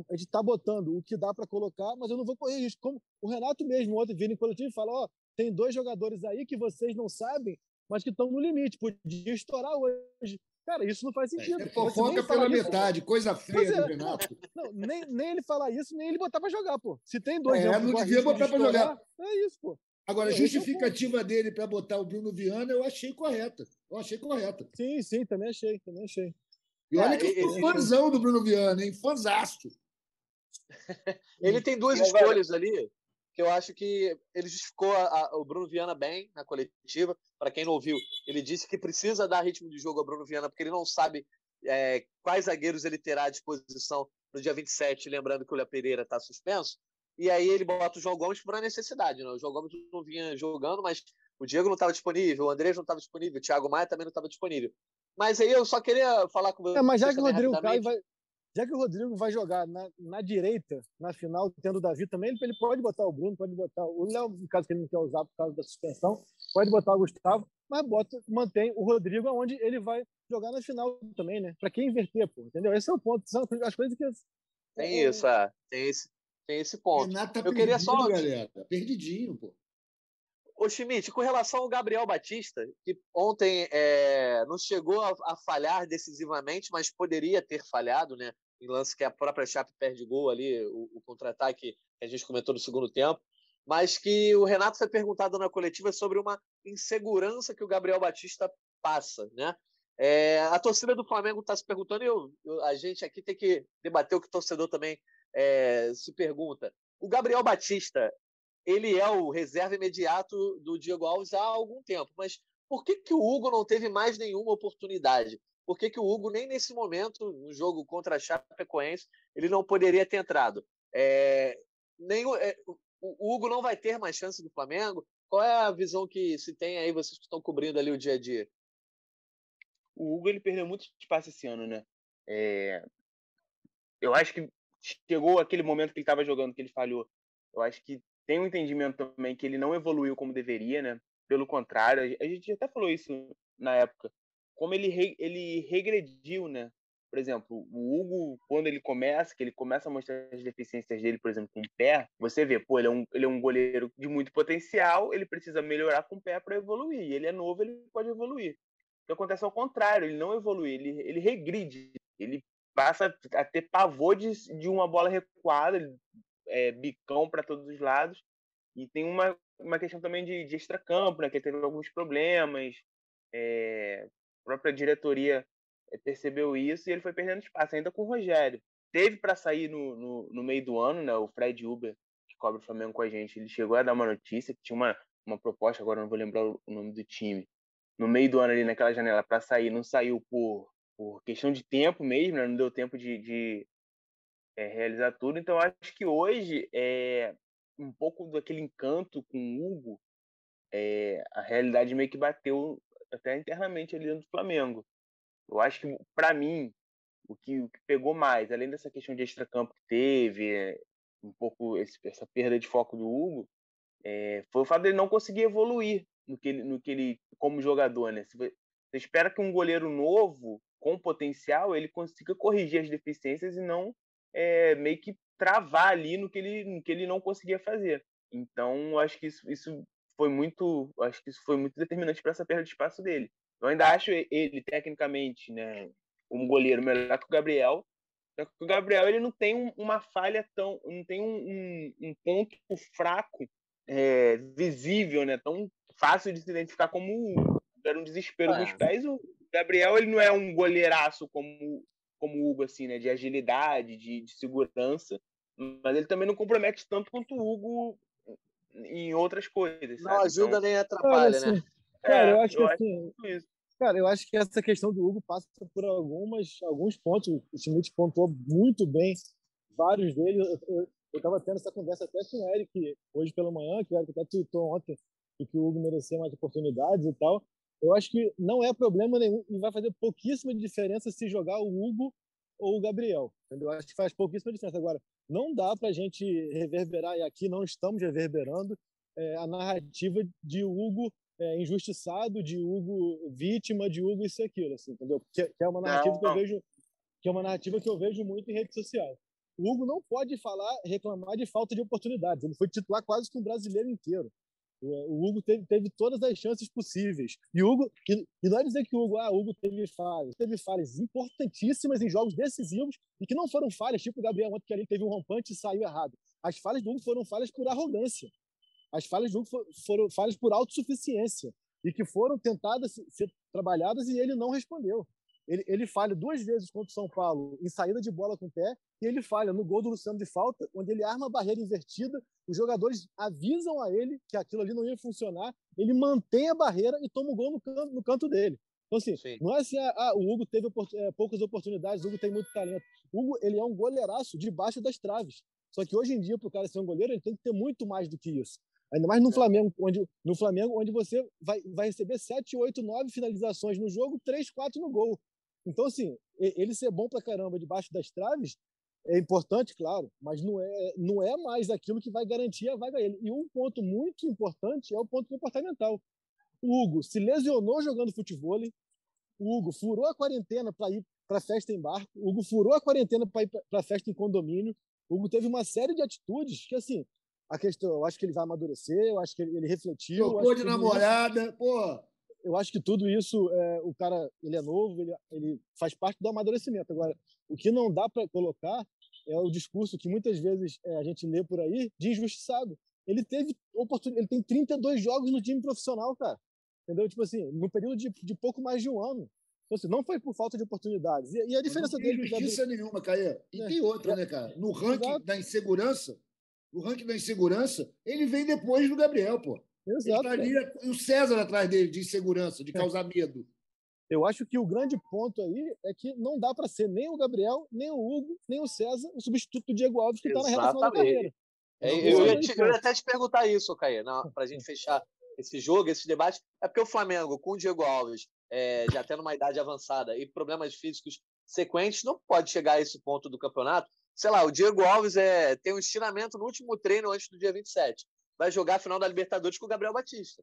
a gente está botando o que dá para colocar, mas eu não vou correr risco. Como o Renato mesmo ontem vira em coletivo e fala, ó, oh, tem dois jogadores aí que vocês não sabem, mas que estão no limite, podia estourar hoje. Cara, isso não faz é, sentido. É, fofoca pela metade, isso, coisa feia é, do Renato. <laughs> Não, nem, nem ele falar isso, nem ele botar para jogar, pô. Se tem dois... É, não devia botar para jogar. É isso, pô. Agora, a justificativa dele para botar o Bruno Viana, eu achei correta. Eu achei correta. Sim, sim, também achei, também achei. E olha é, que eu sou fãzão do Bruno Viana, hein? Fãzaço. <laughs> ele tem duas escolhas ali que eu acho que ele justificou a, a, o Bruno Viana bem na coletiva. Para quem não ouviu, ele disse que precisa dar ritmo de jogo ao Bruno Viana, porque ele não sabe é, quais zagueiros ele terá à disposição no dia 27, lembrando que o Léo Pereira está suspenso. E aí ele bota o João Gomes por necessidade. Né? O João Gomes não vinha jogando, mas O Diego não estava disponível, o Andrés não estava disponível, o Thiago Maia também não estava disponível. Mas aí eu só queria falar com você. É, mas já que o Rodrigo Caio vai, já que o Rodrigo vai jogar na, na direita, na final, tendo o Davi também, ele, ele pode botar o Bruno, pode botar o Léo, no caso que ele não quer usar por causa da suspensão, pode botar o Gustavo, mas bota, mantém o Rodrigo onde ele vai jogar na final também, né? Para quem inverter, pô, entendeu? Esse é o ponto. São as coisas que. Tem é, isso, é. Tem esse, tem esse ponto. Renato tá Eu queria só. Galera. Perdidinho, pô. Ô, Schmidt, com relação ao Gabriel Batista, que ontem é, não chegou a, a, falhar decisivamente, mas poderia ter falhado, né? Em lance que a própria Chape perde gol ali, o, o contra-ataque que a gente comentou no segundo tempo. Mas que o Renato foi perguntado na coletiva sobre uma insegurança que o Gabriel Batista passa, né? É, a torcida do Flamengo está se perguntando, e eu, eu, a gente aqui tem que debater o que o torcedor também é, se pergunta. O Gabriel Batista, ele é o reserva imediato do Diego Alves há algum tempo, mas por que, que o Hugo não teve mais nenhuma oportunidade? Por que, que o Hugo, nem nesse momento, no jogo contra a Chapecoense, ele não poderia ter entrado? É, nem, é, o Hugo não vai ter mais chance do Flamengo? Qual é a visão que se tem aí, vocês que estão cobrindo ali o dia a dia? O Hugo ele perdeu muito espaço esse ano, né? É... Eu acho que chegou aquele momento que ele estava jogando que ele falhou. Eu acho que tem um entendimento também que ele não evoluiu como deveria, né? Pelo contrário, a gente até falou isso na época. Como ele, re, ele regrediu, né? Por exemplo, o Hugo, quando ele começa, que ele começa a mostrar as deficiências dele, por exemplo, com o pé, você vê, pô, ele é um, ele é um goleiro de muito potencial, ele precisa melhorar com o pé para evoluir. Ele é novo, ele pode evoluir. O que acontece ao contrário, ele não evolui, ele, ele regride, ele passa a ter pavor de, de uma bola recuada, é, bicão para todos os lados. E tem uma, uma questão também de, de extracampo, né, que teve alguns problemas. É, a própria diretoria é, percebeu isso e ele foi perdendo espaço, ainda com o Rogério. Teve para sair no, no, no, meio do ano, né, o Fred Uber, que cobre o Flamengo com a gente, ele chegou a dar uma notícia que tinha uma, uma proposta, agora não vou lembrar o nome do time, no meio do ano ali naquela janela para sair, não saiu por, por questão de tempo mesmo, né? não deu tempo de, de é, realizar tudo. Então acho que hoje é um pouco daquele encanto com o Hugo, é, a realidade meio que bateu até internamente ali do Flamengo. Eu acho que para mim o que, o que, pegou mais, além dessa questão de extracampo que teve, um pouco esse, essa perda de foco do Hugo, é, foi o fato dele não conseguir evoluir no que ele, no que ele como jogador, né? Você espera que um goleiro novo, com potencial, ele consiga corrigir as deficiências e não é, meio que travar ali no que ele, no que ele não conseguia fazer. Então, acho que isso, isso foi muito, acho que isso foi muito determinante para essa perda de espaço dele. Eu ainda acho ele tecnicamente, né, um goleiro melhor que o Gabriel. Só que o Gabriel ele não tem uma falha tão, não tem um, um, um ponto fraco é, visível, né, tão fácil de se identificar como era um desespero é. nos pés. O Gabriel ele não é um goleiraço como como o Hugo assim, né, de agilidade, de, de segurança, mas ele também não compromete tanto quanto o Hugo em outras coisas. Não sabe? ajuda então, nem atrapalha, assim, né? Cara, eu acho eu que assim, acho cara, eu acho que essa questão do Hugo passa por algumas alguns pontos. O Schmidt pontuou muito bem vários deles. Eu, estava tendo essa conversa até com o Eric hoje pela manhã, que o Eric até tweetou ontem e que o Hugo merecia mais oportunidades e tal. Eu acho que não é problema nenhum e vai fazer pouquíssima diferença se jogar o Hugo ou o Gabriel. Entendeu? Acho que faz pouquíssima diferença. Agora, não dá para a gente reverberar, e aqui não estamos reverberando, é, a narrativa de Hugo é, injustiçado, de Hugo vítima, de Hugo isso e aquilo, assim, entendeu? Que, que, é uma narrativa não, que eu vejo que é uma narrativa que eu vejo muito em rede social. O Hugo não pode falar, reclamar de falta de oportunidades. Ele foi titular quase que um brasileiro inteiro. O Hugo teve, teve, todas as chances possíveis. E Hugo, e, e, não é dizer que o Hugo, ah, Hugo teve falhas, teve falhas importantíssimas em jogos decisivos e que não foram falhas, tipo o Gabriel ontem que ali teve um rompante e saiu errado. As falhas do Hugo foram falhas por arrogância. As falhas do Hugo foram, foram falhas por autossuficiência e que foram tentadas ser trabalhadas e ele não respondeu. Ele, ele falha duas vezes contra o São Paulo em saída de bola com o pé e ele falha no gol do Luciano de falta, onde ele arma a barreira invertida, os jogadores avisam a ele que aquilo ali não ia funcionar, ele mantém a barreira e toma o gol no canto, no canto dele. Então, assim, Sim. não é assim, ah, ah o Hugo teve é, poucas oportunidades, o Hugo tem muito talento. O Hugo, ele é um goleiraço debaixo das traves. Só que hoje em dia, para o cara ser um goleiro, ele tem que ter muito mais do que isso. Ainda mais no Flamengo, onde, no Flamengo, onde você vai, vai receber 7, 8, 9 finalizações no jogo, 3, 4 no gol. Então, assim, ele ser bom pra caramba debaixo das traves é importante, claro, mas não é, não é mais aquilo que vai garantir a vaga a ele. E um ponto muito importante é o ponto comportamental. O Hugo se lesionou jogando futebol, o Hugo furou a quarentena para ir para festa em barco, o Hugo furou a quarentena para ir para festa em condomínio, o Hugo teve uma série de atitudes que, assim, a questão, eu acho que ele vai amadurecer, eu acho que ele, ele refletiu. Trocou de namorada, isso, pô. Eu acho que tudo isso, é, o cara, ele é novo, ele, ele faz parte do amadurecimento. Agora, o que não dá para colocar é o discurso que muitas vezes é, a gente lê por aí de injustiçado. Ele teve oportunidade, ele tem 32 jogos no time profissional, cara. Entendeu? Tipo assim, no período de, de pouco mais de um ano. Então, assim, não foi por falta de oportunidades. E, e a diferença não dele. Não tem justiça nenhuma, Caia. E é. tem outra, né, cara? No ranking Exato. da insegurança, no ranking da insegurança, ele vem depois do Gabriel, pô. Exato. Tá ali, o César atrás dele, de insegurança, de é. causar medo. Eu acho que o grande ponto aí é que não dá para ser nem o Gabriel, nem o Hugo, nem o César o substituto do Diego Alves que está na reta final da carreira. É, eu, ia te, eu, ia até te perguntar isso, Caê, para a gente fechar esse jogo, esse debate. É porque o Flamengo, com o Diego Alves, é, já tendo uma idade avançada e problemas físicos sequentes, não pode chegar a esse ponto do campeonato. Sei lá, o Diego Alves é, tem um estiramento no último treino antes do dia 27. Vai jogar a final da Libertadores com o Gabriel Batista.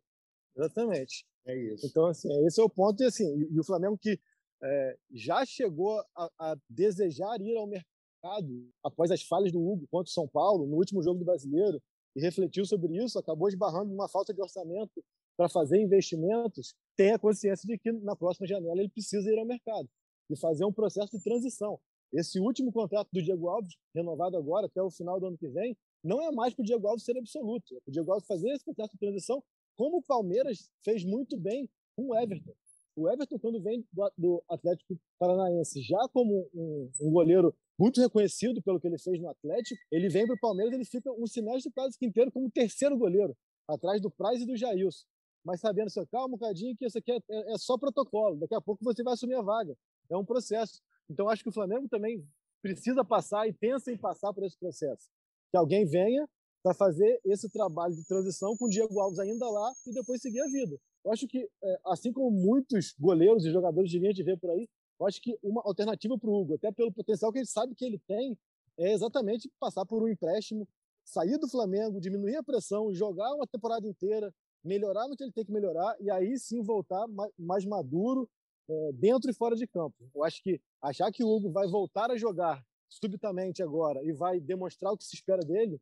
Exatamente. É isso. Então, assim, esse é o ponto. E, assim, e o Flamengo que é, já chegou a, a, desejar ir ao mercado após as falhas do Hugo contra o São Paulo, no último jogo do Brasileiro, e refletiu sobre isso, acabou esbarrando numa falta de orçamento para fazer investimentos, tenha consciência de que na próxima janela ele precisa ir ao mercado e fazer um processo de transição. Esse último contrato do Diego Alves, renovado agora até o final do ano que vem, não é mais para o Diego Alves ser absoluto, é para o Diego Alves fazer esse processo de transição como o Palmeiras fez muito bem com o Everton. O Everton, quando vem do Atlético Paranaense, já como um, um goleiro muito reconhecido pelo que ele fez no Atlético, ele vem para o Palmeiras ele fica um semestre quase que inteiro como terceiro goleiro, atrás do Praz e do Jailson. Mas sabendo, assim, calma um bocadinho, que isso aqui é, é, é só protocolo, daqui a pouco você vai assumir a vaga. É um processo. Então, acho que o Flamengo também precisa passar e pensa em passar por esse processo. Que alguém venha para fazer esse trabalho de transição com o Diego Alves ainda lá e depois seguir a vida. Eu acho que, é, assim como muitos goleiros e jogadores de linha de por aí, eu acho que uma alternativa para o Hugo, até pelo potencial que gente sabe que ele tem, é exatamente passar por um empréstimo, sair do Flamengo, diminuir a pressão, jogar uma temporada inteira, melhorar no que ele tem que melhorar e aí sim voltar mais maduro é, dentro e fora de campo. Eu acho que achar que o Hugo vai voltar a jogar subitamente agora e vai demonstrar o que se espera dele,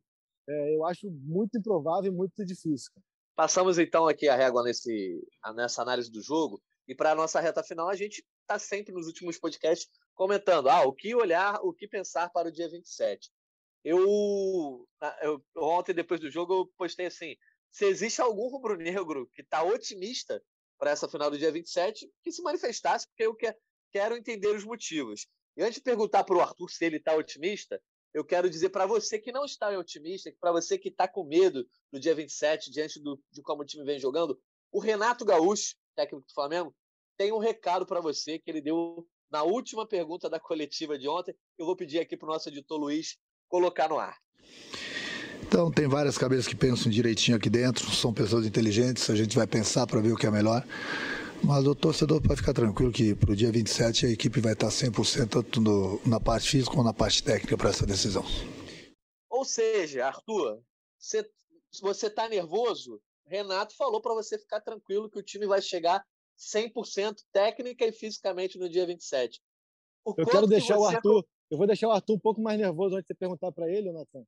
é, eu acho muito improvável e muito difícil. Passamos então aqui a régua nesse, nessa análise do jogo e para a nossa reta final a gente está sempre nos últimos podcasts comentando ah, o que olhar, o que pensar para o dia 27. Eu, eu ontem depois do jogo eu postei assim, se existe algum rubro-negro que está otimista para essa final do dia 27, que se manifestasse, porque eu quero entender os motivos. Antes de perguntar para o Arthur se ele está otimista, eu quero dizer para você que não está otimista, para você que está com medo no dia 27, diante do, de como o time vem jogando, o Renato Gaúcho, técnico do Flamengo, tem um recado para você que ele deu na última pergunta da coletiva de ontem. Eu vou pedir aqui para o nosso editor Luiz colocar no ar. Então, tem várias cabeças que pensam direitinho aqui dentro, são pessoas inteligentes, a gente vai pensar para ver o que é melhor. Mas o torcedor pode ficar tranquilo que para o dia 27 a equipe vai estar 100% tanto no, na parte física como na parte técnica para essa decisão. Ou seja, Arthur, você está nervoso? Renato falou para você ficar tranquilo que o time vai chegar 100% técnica e fisicamente no dia 27. O eu quero deixar que o Arthur, eu vou deixar o Arthur um pouco mais nervoso antes de você perguntar para ele, Natan.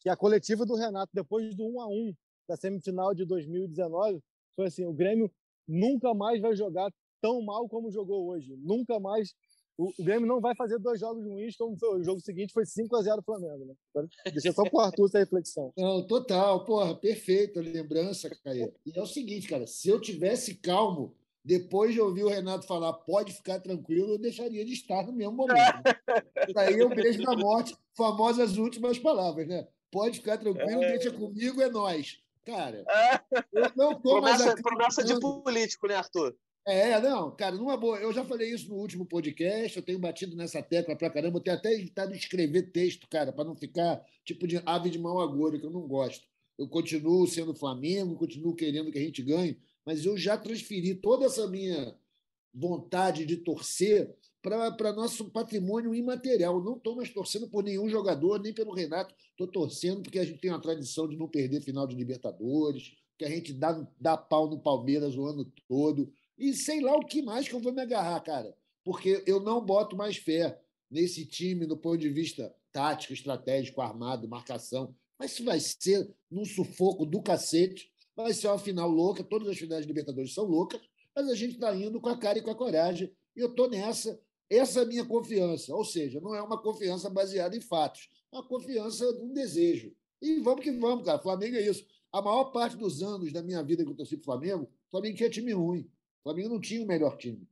Que a coletiva do Renato depois do 1 a 1 da semifinal de 2019 foi assim, o Grêmio nunca mais vai jogar tão mal como jogou hoje. Nunca mais. O, o Grêmio não vai fazer dois jogos ruins como foi. O jogo seguinte foi 5 a 0 Flamengo. Né? Deixa só com o Arthur essa reflexão. Não, total. Porra, perfeito a lembrança, Caio. E é o seguinte, cara, se eu tivesse calmo depois de ouvir o Renato falar, pode ficar tranquilo, eu deixaria de estar no mesmo momento. Né? <laughs> Aí eu beijo da morte, famosas últimas palavras, né? Pode ficar tranquilo, é... deixa comigo, é nós. Cara, <laughs> eu não tô promessa, mais promessa de político, né, Arthur? É, não, cara, numa boa. Eu já falei isso no último podcast, eu tenho batido nessa tecla pra caramba, eu tenho até evitado escrever texto, cara, para não ficar tipo de ave de mão agora, que eu não gosto. eu continuo sendo Flamengo, continuo querendo que a gente ganhe, mas eu já transferi toda essa minha vontade de torcer para nosso patrimônio imaterial. Não estou mais torcendo por nenhum jogador, nem pelo Renato. Estou torcendo porque a gente tem uma tradição de não perder final de Libertadores, que a gente dá, dá pau no Palmeiras o ano todo. E sei lá o que mais que eu vou me agarrar, cara. Porque eu não boto mais fé nesse time do ponto de vista tático, estratégico, armado, marcação. Mas isso vai ser num sufoco do cacete. Vai ser uma final louca. Todas as finais de Libertadores são loucas. Mas a gente está indo com a cara e com a coragem. E eu estou nessa. Essa é a minha confiança. Ou seja, não é uma confiança baseada em fatos. É uma confiança num desejo. E vamos que vamos, cara. Flamengo é isso. A maior parte dos anos da minha vida que eu torci para o Flamengo, o Flamengo tinha time ruim. O Flamengo não tinha o melhor time.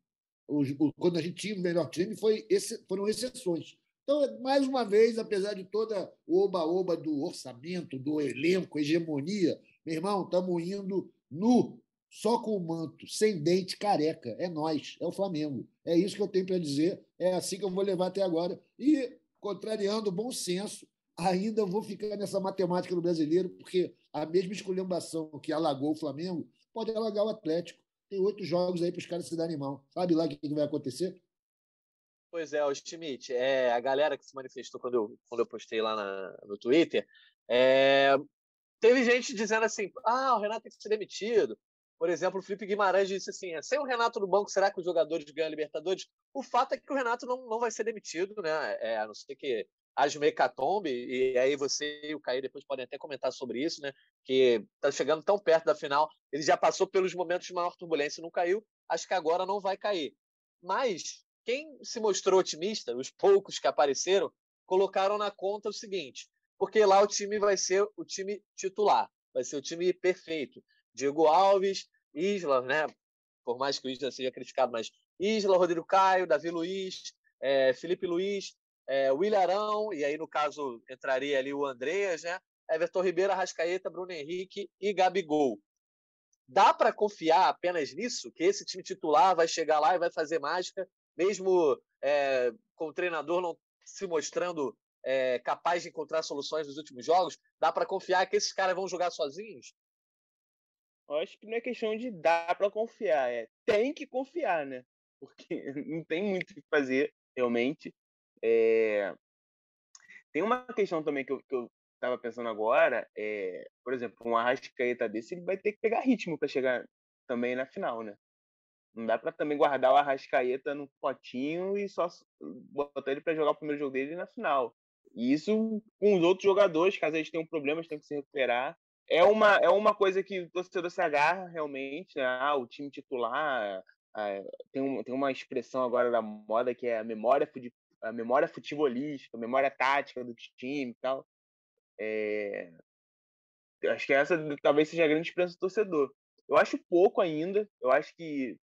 O, o, quando a gente tinha o melhor time, foi esse, foram exceções. Então, mais uma vez, apesar de toda o oba-oba do orçamento, do elenco, hegemonia, meu irmão, estamos indo nu, só com o manto, sem dente, careca. É nós, é o Flamengo. É isso que eu tenho para dizer. É assim que eu vou levar até agora. E, contrariando o bom senso, ainda vou ficar nessa matemática do brasileiro, porque a mesma esculhambação que alagou o Flamengo pode alagar o Atlético. Tem oito jogos aí para os caras se darem mal. Sabe lá o que vai acontecer? Pois é, o Schmidt, é, a galera que se manifestou quando eu, quando eu postei lá na, no Twitter, é, teve gente dizendo assim: ah, o Renato tem que ser demitido. Por exemplo, o Felipe Guimarães disse assim: sem o Renato no banco, será que os jogadores ganham a Libertadores? O fato é que o Renato não, não vai ser demitido, né? É, a não ser que haja uma hecatombe, e aí você e o Caio depois podem até comentar sobre isso, né? Que está chegando tão perto da final, ele já passou pelos momentos de maior turbulência e não caiu, acho que agora não vai cair. Mas quem se mostrou otimista, os poucos que apareceram, colocaram na conta o seguinte: porque lá o time vai ser o time titular, vai ser o time perfeito. Diego Alves, Isla, né? Por mais que o Isla seja criticado, mas Isla, Rodrigo Caio, Davi Luiz, é, Felipe Luiz, é, William Arão, e aí no caso entraria ali o Andreas, né? Everton Ribeiro, Arrascaeta, Bruno Henrique e Gabigol. Dá para confiar apenas nisso? Que esse time titular vai chegar lá e vai fazer mágica mesmo é, com o treinador não se mostrando é, capaz de encontrar soluções nos últimos jogos, dá para confiar que esses caras vão jogar sozinhos? Eu acho que não é questão de dar para confiar, é tem que confiar, né? Porque <laughs> não tem muito o que fazer, realmente. É... Tem uma questão também que eu, que eu tava pensando agora, é, por exemplo, um Arrascaeta desse, ele vai ter que pegar ritmo para chegar também na final, né? Não dá para também guardar o Arrascaeta no potinho e só botar ele para jogar o primeiro jogo dele na final. E isso com os outros jogadores, caso eles tenham problemas, tem que se recuperar. É uma, é uma coisa que o torcedor se agarra realmente, né? Ah, o time titular. Ah, tem, um, tem uma expressão agora da moda que é a memória, a memória futebolística, a memória tática do time e tal. É... Acho que essa talvez seja a grande esperança do torcedor. Eu acho pouco ainda. Eu acho que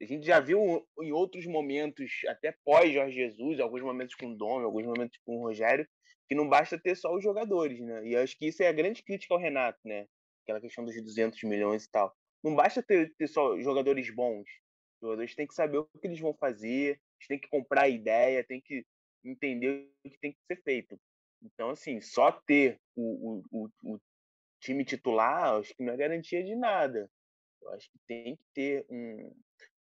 a gente já viu em outros momentos, até pós Jorge Jesus, alguns momentos com o Dom, alguns momentos com o Rogério, que não basta ter só os jogadores, né? E acho que isso é a grande crítica ao Renato, né? Aquela questão dos 200 milhões e tal. Não basta ter, ter só jogadores bons. Os jogadores têm que saber o que eles vão fazer, eles têm que comprar a ideia, têm que entender o que tem que ser feito. Então, assim, só ter o, o, o, time titular, acho que não é garantia de nada. Eu acho que tem que ter um,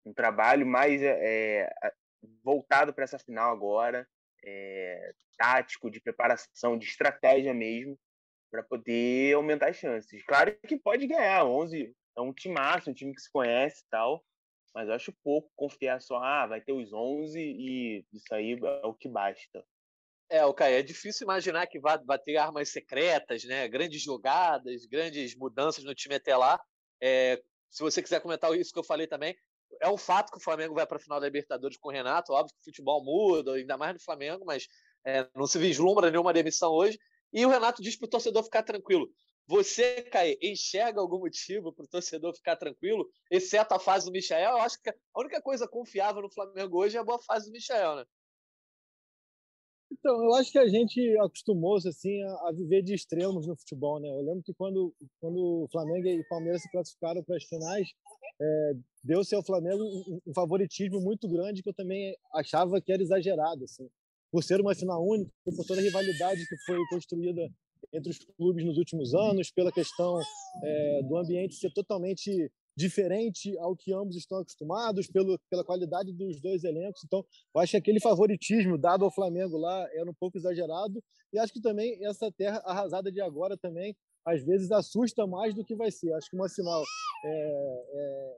um trabalho mais é, voltado para essa final agora, é, tático, de preparação, de estratégia mesmo, para poder aumentar as chances. Claro que pode ganhar, 11 é um time máximo, um time que se conhece e tal, mas eu acho pouco confiar só, ah, vai ter os 11 e isso aí é o que basta. É, o okay, é difícil imaginar que vai, vai ter armas secretas, né? Grandes jogadas, grandes mudanças no time até lá. É, se você quiser comentar isso que eu falei também, é um fato que o Flamengo vai para a final da Libertadores com o Renato. Óbvio que o futebol muda, ainda mais no Flamengo, mas é, não se vislumbra nenhuma demissão hoje. E o Renato diz para o torcedor ficar tranquilo. Você, Caio, enxerga algum motivo para o torcedor ficar tranquilo, exceto a fase do Michel? Eu acho que a única coisa confiável no Flamengo hoje é a boa fase do Michel, né? Então, eu acho que a gente acostumou-se assim, a, viver de extremos no futebol. Né? Eu lembro que quando, quando o Flamengo e o Palmeiras se classificaram para as finais, é, deu-se ao Flamengo um, um, favoritismo muito grande que eu também achava que era exagerado. Assim. Por ser uma final única, por toda a rivalidade que foi construída entre os clubes nos últimos anos, pela questão é, do ambiente ser totalmente diferente ao que ambos estão acostumados, pelo, pela qualidade dos dois elencos. Então, eu acho que aquele favoritismo dado ao Flamengo lá era um pouco exagerado. E acho que também essa terra arrasada de agora também, às vezes, assusta mais do que vai ser. Acho que uma final é, é,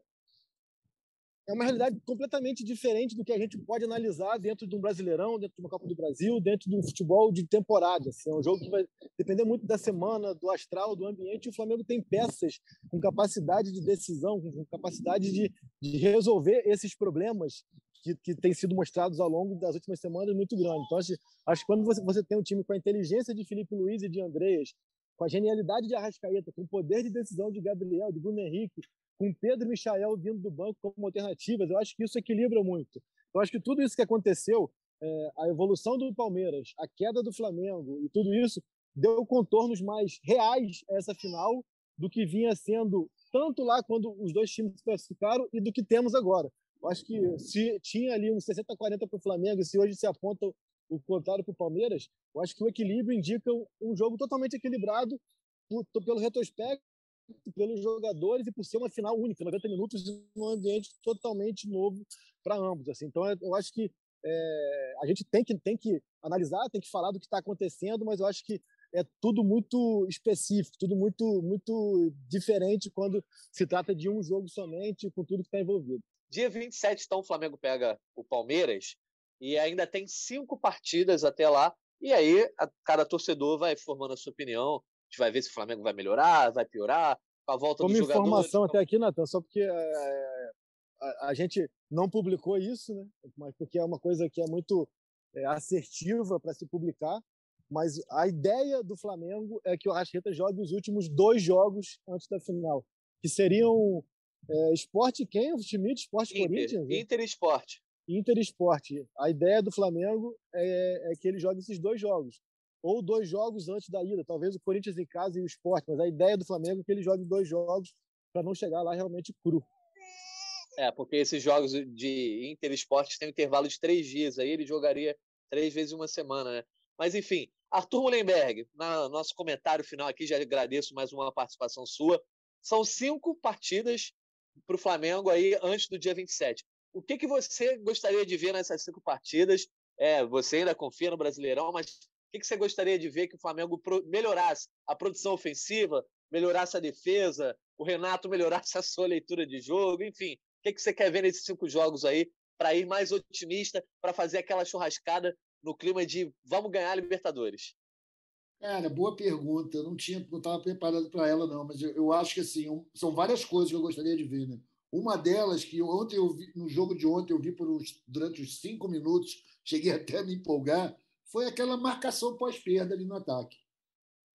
é uma realidade completamente diferente do que a gente pode analisar dentro de um Brasileirão, dentro de uma Copa do Brasil, dentro de um futebol de temporada. Assim, é um jogo que vai depender muito da semana, do astral, do ambiente. E o Flamengo tem peças com capacidade de decisão, com capacidade de, de resolver esses problemas que, que têm sido mostrados ao longo das últimas semanas muito grande. Então, acho, acho que quando você, você tem um time com a inteligência de Felipe Luiz e de Andreas, com a genialidade de Arrascaeta, com o poder de decisão de Gabriel, de Bruno Henrique, com Pedro e Michael vindo do banco como alternativas. Eu acho que isso equilibra muito. Eu acho que tudo isso que aconteceu, é, a evolução do Palmeiras, a queda do Flamengo e tudo isso, deu contornos mais reais a essa final do que vinha sendo tanto lá quando os dois times se classificaram e do que temos agora. Eu acho que se tinha ali uns 60-40 para o Flamengo e se hoje se aponta o contrário para o Palmeiras, eu acho que o equilíbrio indica um jogo totalmente equilibrado pelo retrospecto pelos jogadores e por ser uma final única, 90 minutos em um ambiente totalmente novo para ambos. Assim. Então, eu acho que é, a gente tem que, tem que analisar, tem que falar do que está acontecendo, mas eu acho que é tudo muito específico, tudo muito, muito diferente quando se trata de um jogo somente, com tudo que está envolvido. Dia 27, então, o Flamengo pega o Palmeiras e ainda tem cinco partidas até lá. E aí, a, cada torcedor vai formando a sua opinião, gente vai ver se o Flamengo vai melhorar, vai piorar, com a volta Como dos jogadores. informação até aqui, Natan, só porque é, a, a, gente não publicou isso, né? Mas porque é uma coisa que é muito é, assertiva para se publicar. Mas a ideia do Flamengo é que o Arrascaeta jogue os últimos dois jogos antes da final, que seriam é, Sport quem? O Schmidt, Sport Inter, Corinthians? Inter Sport. Inter Sport. A ideia do Flamengo é, é que ele jogue esses dois jogos ou dois jogos antes da ida, talvez o Corinthians em casa e o Sport, mas a ideia do Flamengo é que ele jogue dois jogos para não chegar lá realmente cru. É, porque esses jogos de Inter Esporte têm um intervalo de três dias, aí ele jogaria três vezes uma semana, né? Mas enfim, Arthur Mullenberg, no nosso comentário final aqui, já agradeço mais uma participação sua. São cinco partidas para o Flamengo aí antes do dia 27. O que, que você gostaria de ver nessas cinco partidas? É, você ainda confia no Brasileirão, mas que, que você gostaria de ver que o Flamengo melhorasse a produção ofensiva, melhorasse a defesa, o Renato <laughs> melhorasse a sua leitura de jogo, enfim. O que, que você quer ver nesses cinco jogos aí para ir mais otimista, para fazer aquela churrascada no clima de vamos ganhar a Libertadores? Cara, boa pergunta. Eu não tinha, não estava preparado para ela não, mas eu, eu, acho que assim são várias coisas que eu gostaria de ver, né? Uma delas que ontem eu vi, no jogo de ontem eu vi por uns, durante os cinco minutos, <laughs> cheguei até a me empolgar foi aquela marcação pós-perda ali no ataque.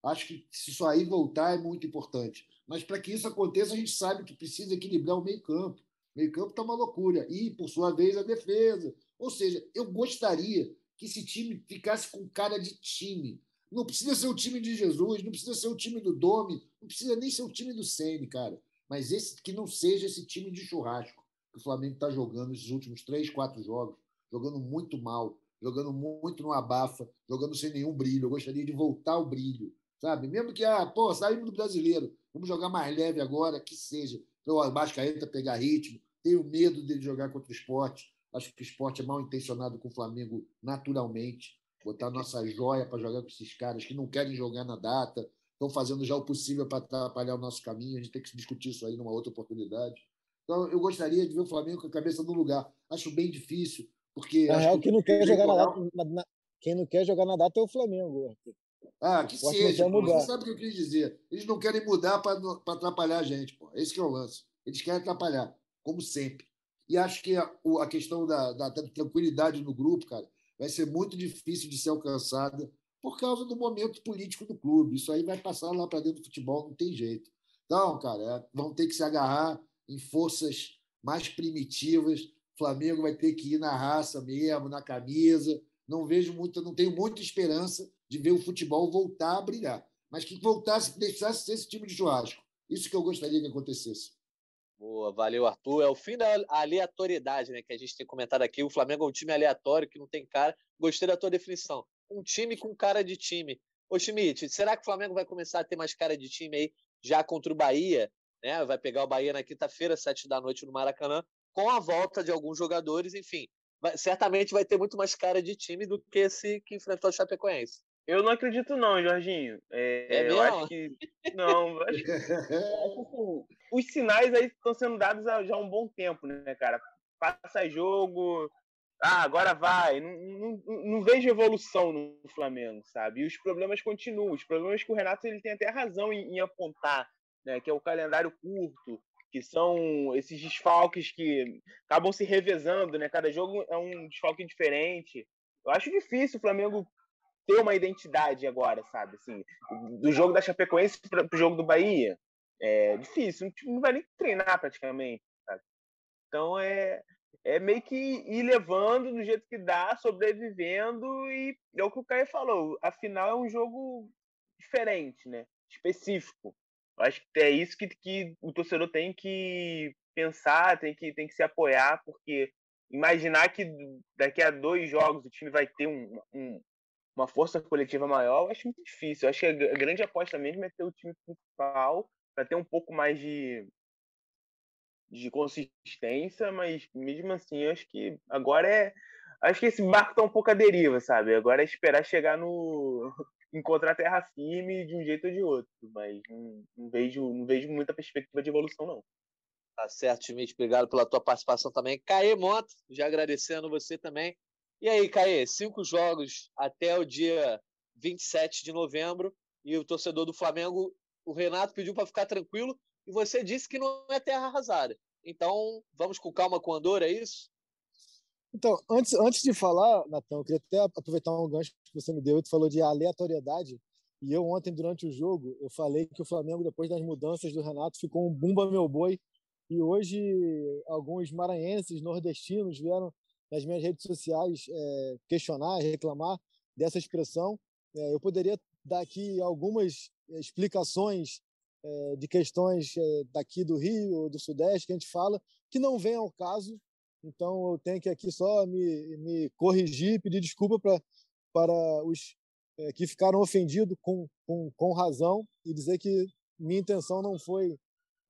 Acho que se isso aí voltar é muito importante. Mas para que isso aconteça, a gente sabe que precisa equilibrar o meio-campo. O meio-campo está uma loucura. E, por sua vez, a defesa. Ou seja, eu gostaria que esse time ficasse com cara de time. Não precisa ser o time de Jesus, não precisa ser o time do Domi, não precisa nem ser o time do Sene, cara. Mas esse que não seja esse time de churrasco que o Flamengo está jogando esses últimos três, quatro jogos, jogando muito mal jogando muito no abafa, jogando sem nenhum brilho. Eu gostaria de voltar ao brilho, sabe? Mesmo que, ah, pô, saímos do brasileiro, vamos jogar mais leve agora, que seja. Então, o Bascaeta pegar ritmo, tenho medo dele jogar contra o esporte. Acho que o esporte é mal intencionado com o Flamengo naturalmente. Botar nossa joia para jogar com esses caras que não querem jogar na data, estão fazendo já o possível para atrapalhar o nosso caminho. A gente tem que discutir isso aí numa outra oportunidade. Então, eu gostaria de ver o Flamengo com a cabeça no lugar. Acho bem difícil. Porque na real, que quem não quer jogar na data, na, na, quem não quer jogar na data é o Flamengo. Ah, que seja. Pô, você sabe o que eu quis dizer. Eles não querem mudar para atrapalhar a gente. Pô. Esse que é o lance. Eles querem atrapalhar, como sempre. E acho que a, a questão da, da, da, tranquilidade no grupo, cara, vai ser muito difícil de ser alcançada por causa do momento político do clube. Isso aí vai passar lá para dentro do futebol, não tem jeito. Então, cara, é, vão ter que se agarrar em forças mais primitivas Flamengo vai ter que ir na raça mesmo, na camisa. Não vejo muito, não tenho muita esperança de ver o futebol voltar a brilhar. Mas que voltasse, deixasse ser esse time de churrasco. Isso que eu gostaria que acontecesse. Boa, valeu, Arthur. É o fim da aleatoriedade, né? Que a gente tem comentado aqui. O Flamengo é um time aleatório, que não tem cara. Gostei da tua definição. Um time com cara de time. Ô, Schmidt, será que o Flamengo vai começar a ter mais cara de time aí já contra o Bahia? Né? Vai pegar o Bahia na quinta-feira, sete da noite no Maracanã, com a volta de alguns jogadores, enfim. Vai, certamente vai ter muito mais cara de time do que esse que enfrentou o Chapecoense. Eu não acredito não, Jorginho. É, é eu acho que não. Acho que, assim, os sinais aí estão sendo dados há já há um bom tempo, né, cara? Passa jogo, ah, agora vai. Não, não, não, vejo evolução no Flamengo, sabe? E os problemas continuam. Os problemas que o Renato ele tem até razão em, em apontar, né? Que é o calendário curto, que são esses desfalques que acabam se revezando, né? Cada jogo é um desfalque diferente. Eu acho difícil o Flamengo ter uma identidade agora, sabe? Assim, do jogo da Chapecoense para o jogo do Bahia. É difícil, não vai nem treinar praticamente, sabe? Então é, é meio que ir levando do jeito que dá, sobrevivendo, e é o que o Caio falou, afinal é um jogo diferente, né? Específico. Acho que é isso que, que o torcedor tem que pensar, tem que, tem que se apoiar, porque imaginar que daqui a dois jogos o time vai ter um, um, uma força coletiva maior, eu acho muito difícil. Eu acho que a grande aposta mesmo é ter o time principal para ter um pouco mais de, de consistência, mas mesmo assim, eu acho que agora é. Acho que esse barco tá um pouco à deriva, sabe? Agora é esperar chegar no. Encontrar terra firme de um jeito ou de outro. Mas não, não vejo, não vejo muita perspectiva de evolução, não. Tá certo, Schmidt. Obrigado pela tua participação também. Caê Moto, já agradecendo você também. E aí, Caê, cinco jogos até o dia 27 de novembro. E o torcedor do Flamengo, o Renato pediu para ficar tranquilo. E você disse que não é terra arrasada. Então, vamos com calma com o Andor, é isso? Então, antes, antes de falar, Natão, eu queria até aproveitar um gancho que você me deu. Tu falou de aleatoriedade. E eu ontem, durante o jogo, eu falei que o Flamengo, depois das mudanças do Renato, ficou um bumba meu boi. E hoje, alguns maranhenses, nordestinos, vieram nas minhas redes sociais é, questionar, reclamar dessa expressão. É, eu poderia dar aqui algumas explicações é, de questões é, daqui do Rio ou do Sudeste que a gente fala que não vem ao caso. Então eu tenho que aqui só me, me corrigir, pedir desculpa pra, para os é, que ficaram ofendidos com, com, com razão e dizer que minha intenção não foi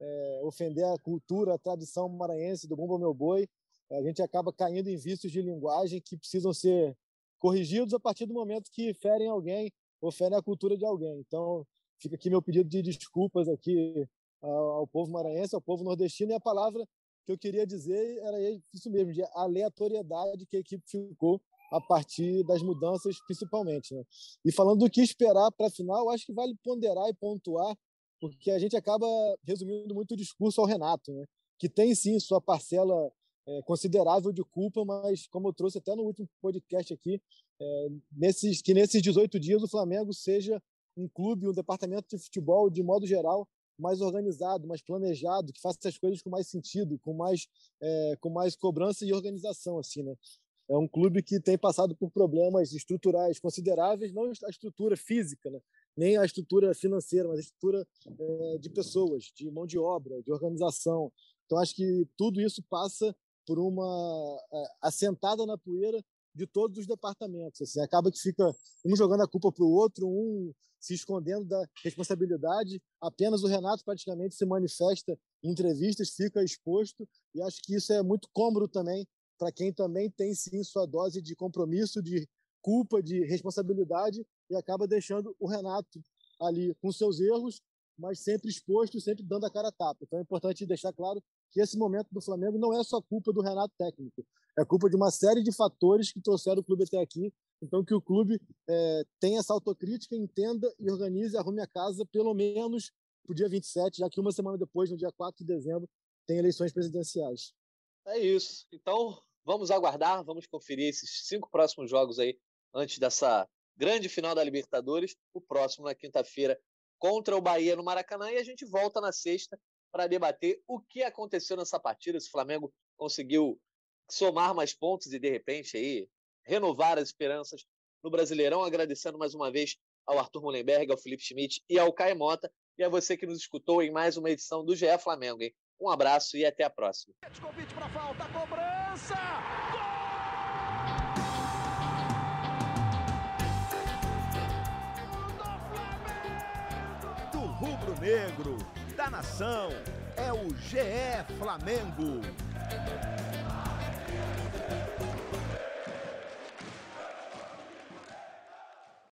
é, ofender a cultura, a tradição maranhense do Bumba Meu Boi. A gente acaba caindo em vícios de linguagem que precisam ser corrigidos a partir do momento que ferem alguém ou ferem a cultura de alguém. Então, Fica aqui meu pedido de desculpas aqui ao povo maranhense, ao povo nordestino, e a palavra que eu queria dizer era isso mesmo, de aleatoriedade que a equipe ficou a partir das mudanças, principalmente. Né? E falando do que esperar para a final, acho que vale ponderar e pontuar, porque a gente acaba resumindo muito o discurso ao Renato, né? que tem sim sua parcela é, considerável de culpa, mas como eu trouxe até no último podcast aqui, é, nesses, que nesses 18 dias o Flamengo seja um clube, um departamento de futebol, de modo geral, mais organizado, mais planejado, que faça as coisas com mais sentido, com mais, é, com mais cobrança e organização, assim, né? É um clube que tem passado por problemas estruturais consideráveis, não a estrutura física, né? nem a estrutura financeira, mas a estrutura é, de pessoas, de mão de obra, de organização. Então, acho que tudo isso passa por uma é, assentada na poeira de todos os departamentos. Assim, acaba que fica um jogando a culpa para o outro, um se escondendo da responsabilidade. Apenas o Renato praticamente se manifesta em entrevistas, fica exposto, e acho que isso é muito cômodo também para quem também tem sim sua dose de compromisso, de culpa, de responsabilidade, e acaba deixando o Renato ali com seus erros, mas sempre exposto, sempre dando a cara a tapa. Então é importante deixar claro que esse momento do Flamengo não é só culpa do Renato técnico, é culpa de uma série de fatores que trouxeram o clube até aqui então, que o clube é, tenha essa autocrítica, entenda e organize, arrume a casa, pelo menos para o dia 27, já que uma semana depois, no dia 4 de dezembro, tem eleições presidenciais. É isso. Então, vamos aguardar, vamos conferir esses cinco próximos jogos aí antes dessa grande final da Libertadores. O próximo na quinta-feira contra o Bahia no Maracanã e a gente volta na sexta para debater o que aconteceu nessa partida, se o Flamengo conseguiu somar mais pontos e de repente aí renovar as esperanças no Brasileirão, agradecendo mais uma vez ao Arthur Mullenberg, ao Felipe Schmidt e ao Caio Mota, e a você que nos escutou em mais uma edição do GE Flamengo. Hein? Um abraço e até a próxima. Convite para falta, cobrança! Gol! rubro-negro, da nação. É o GE Flamengo.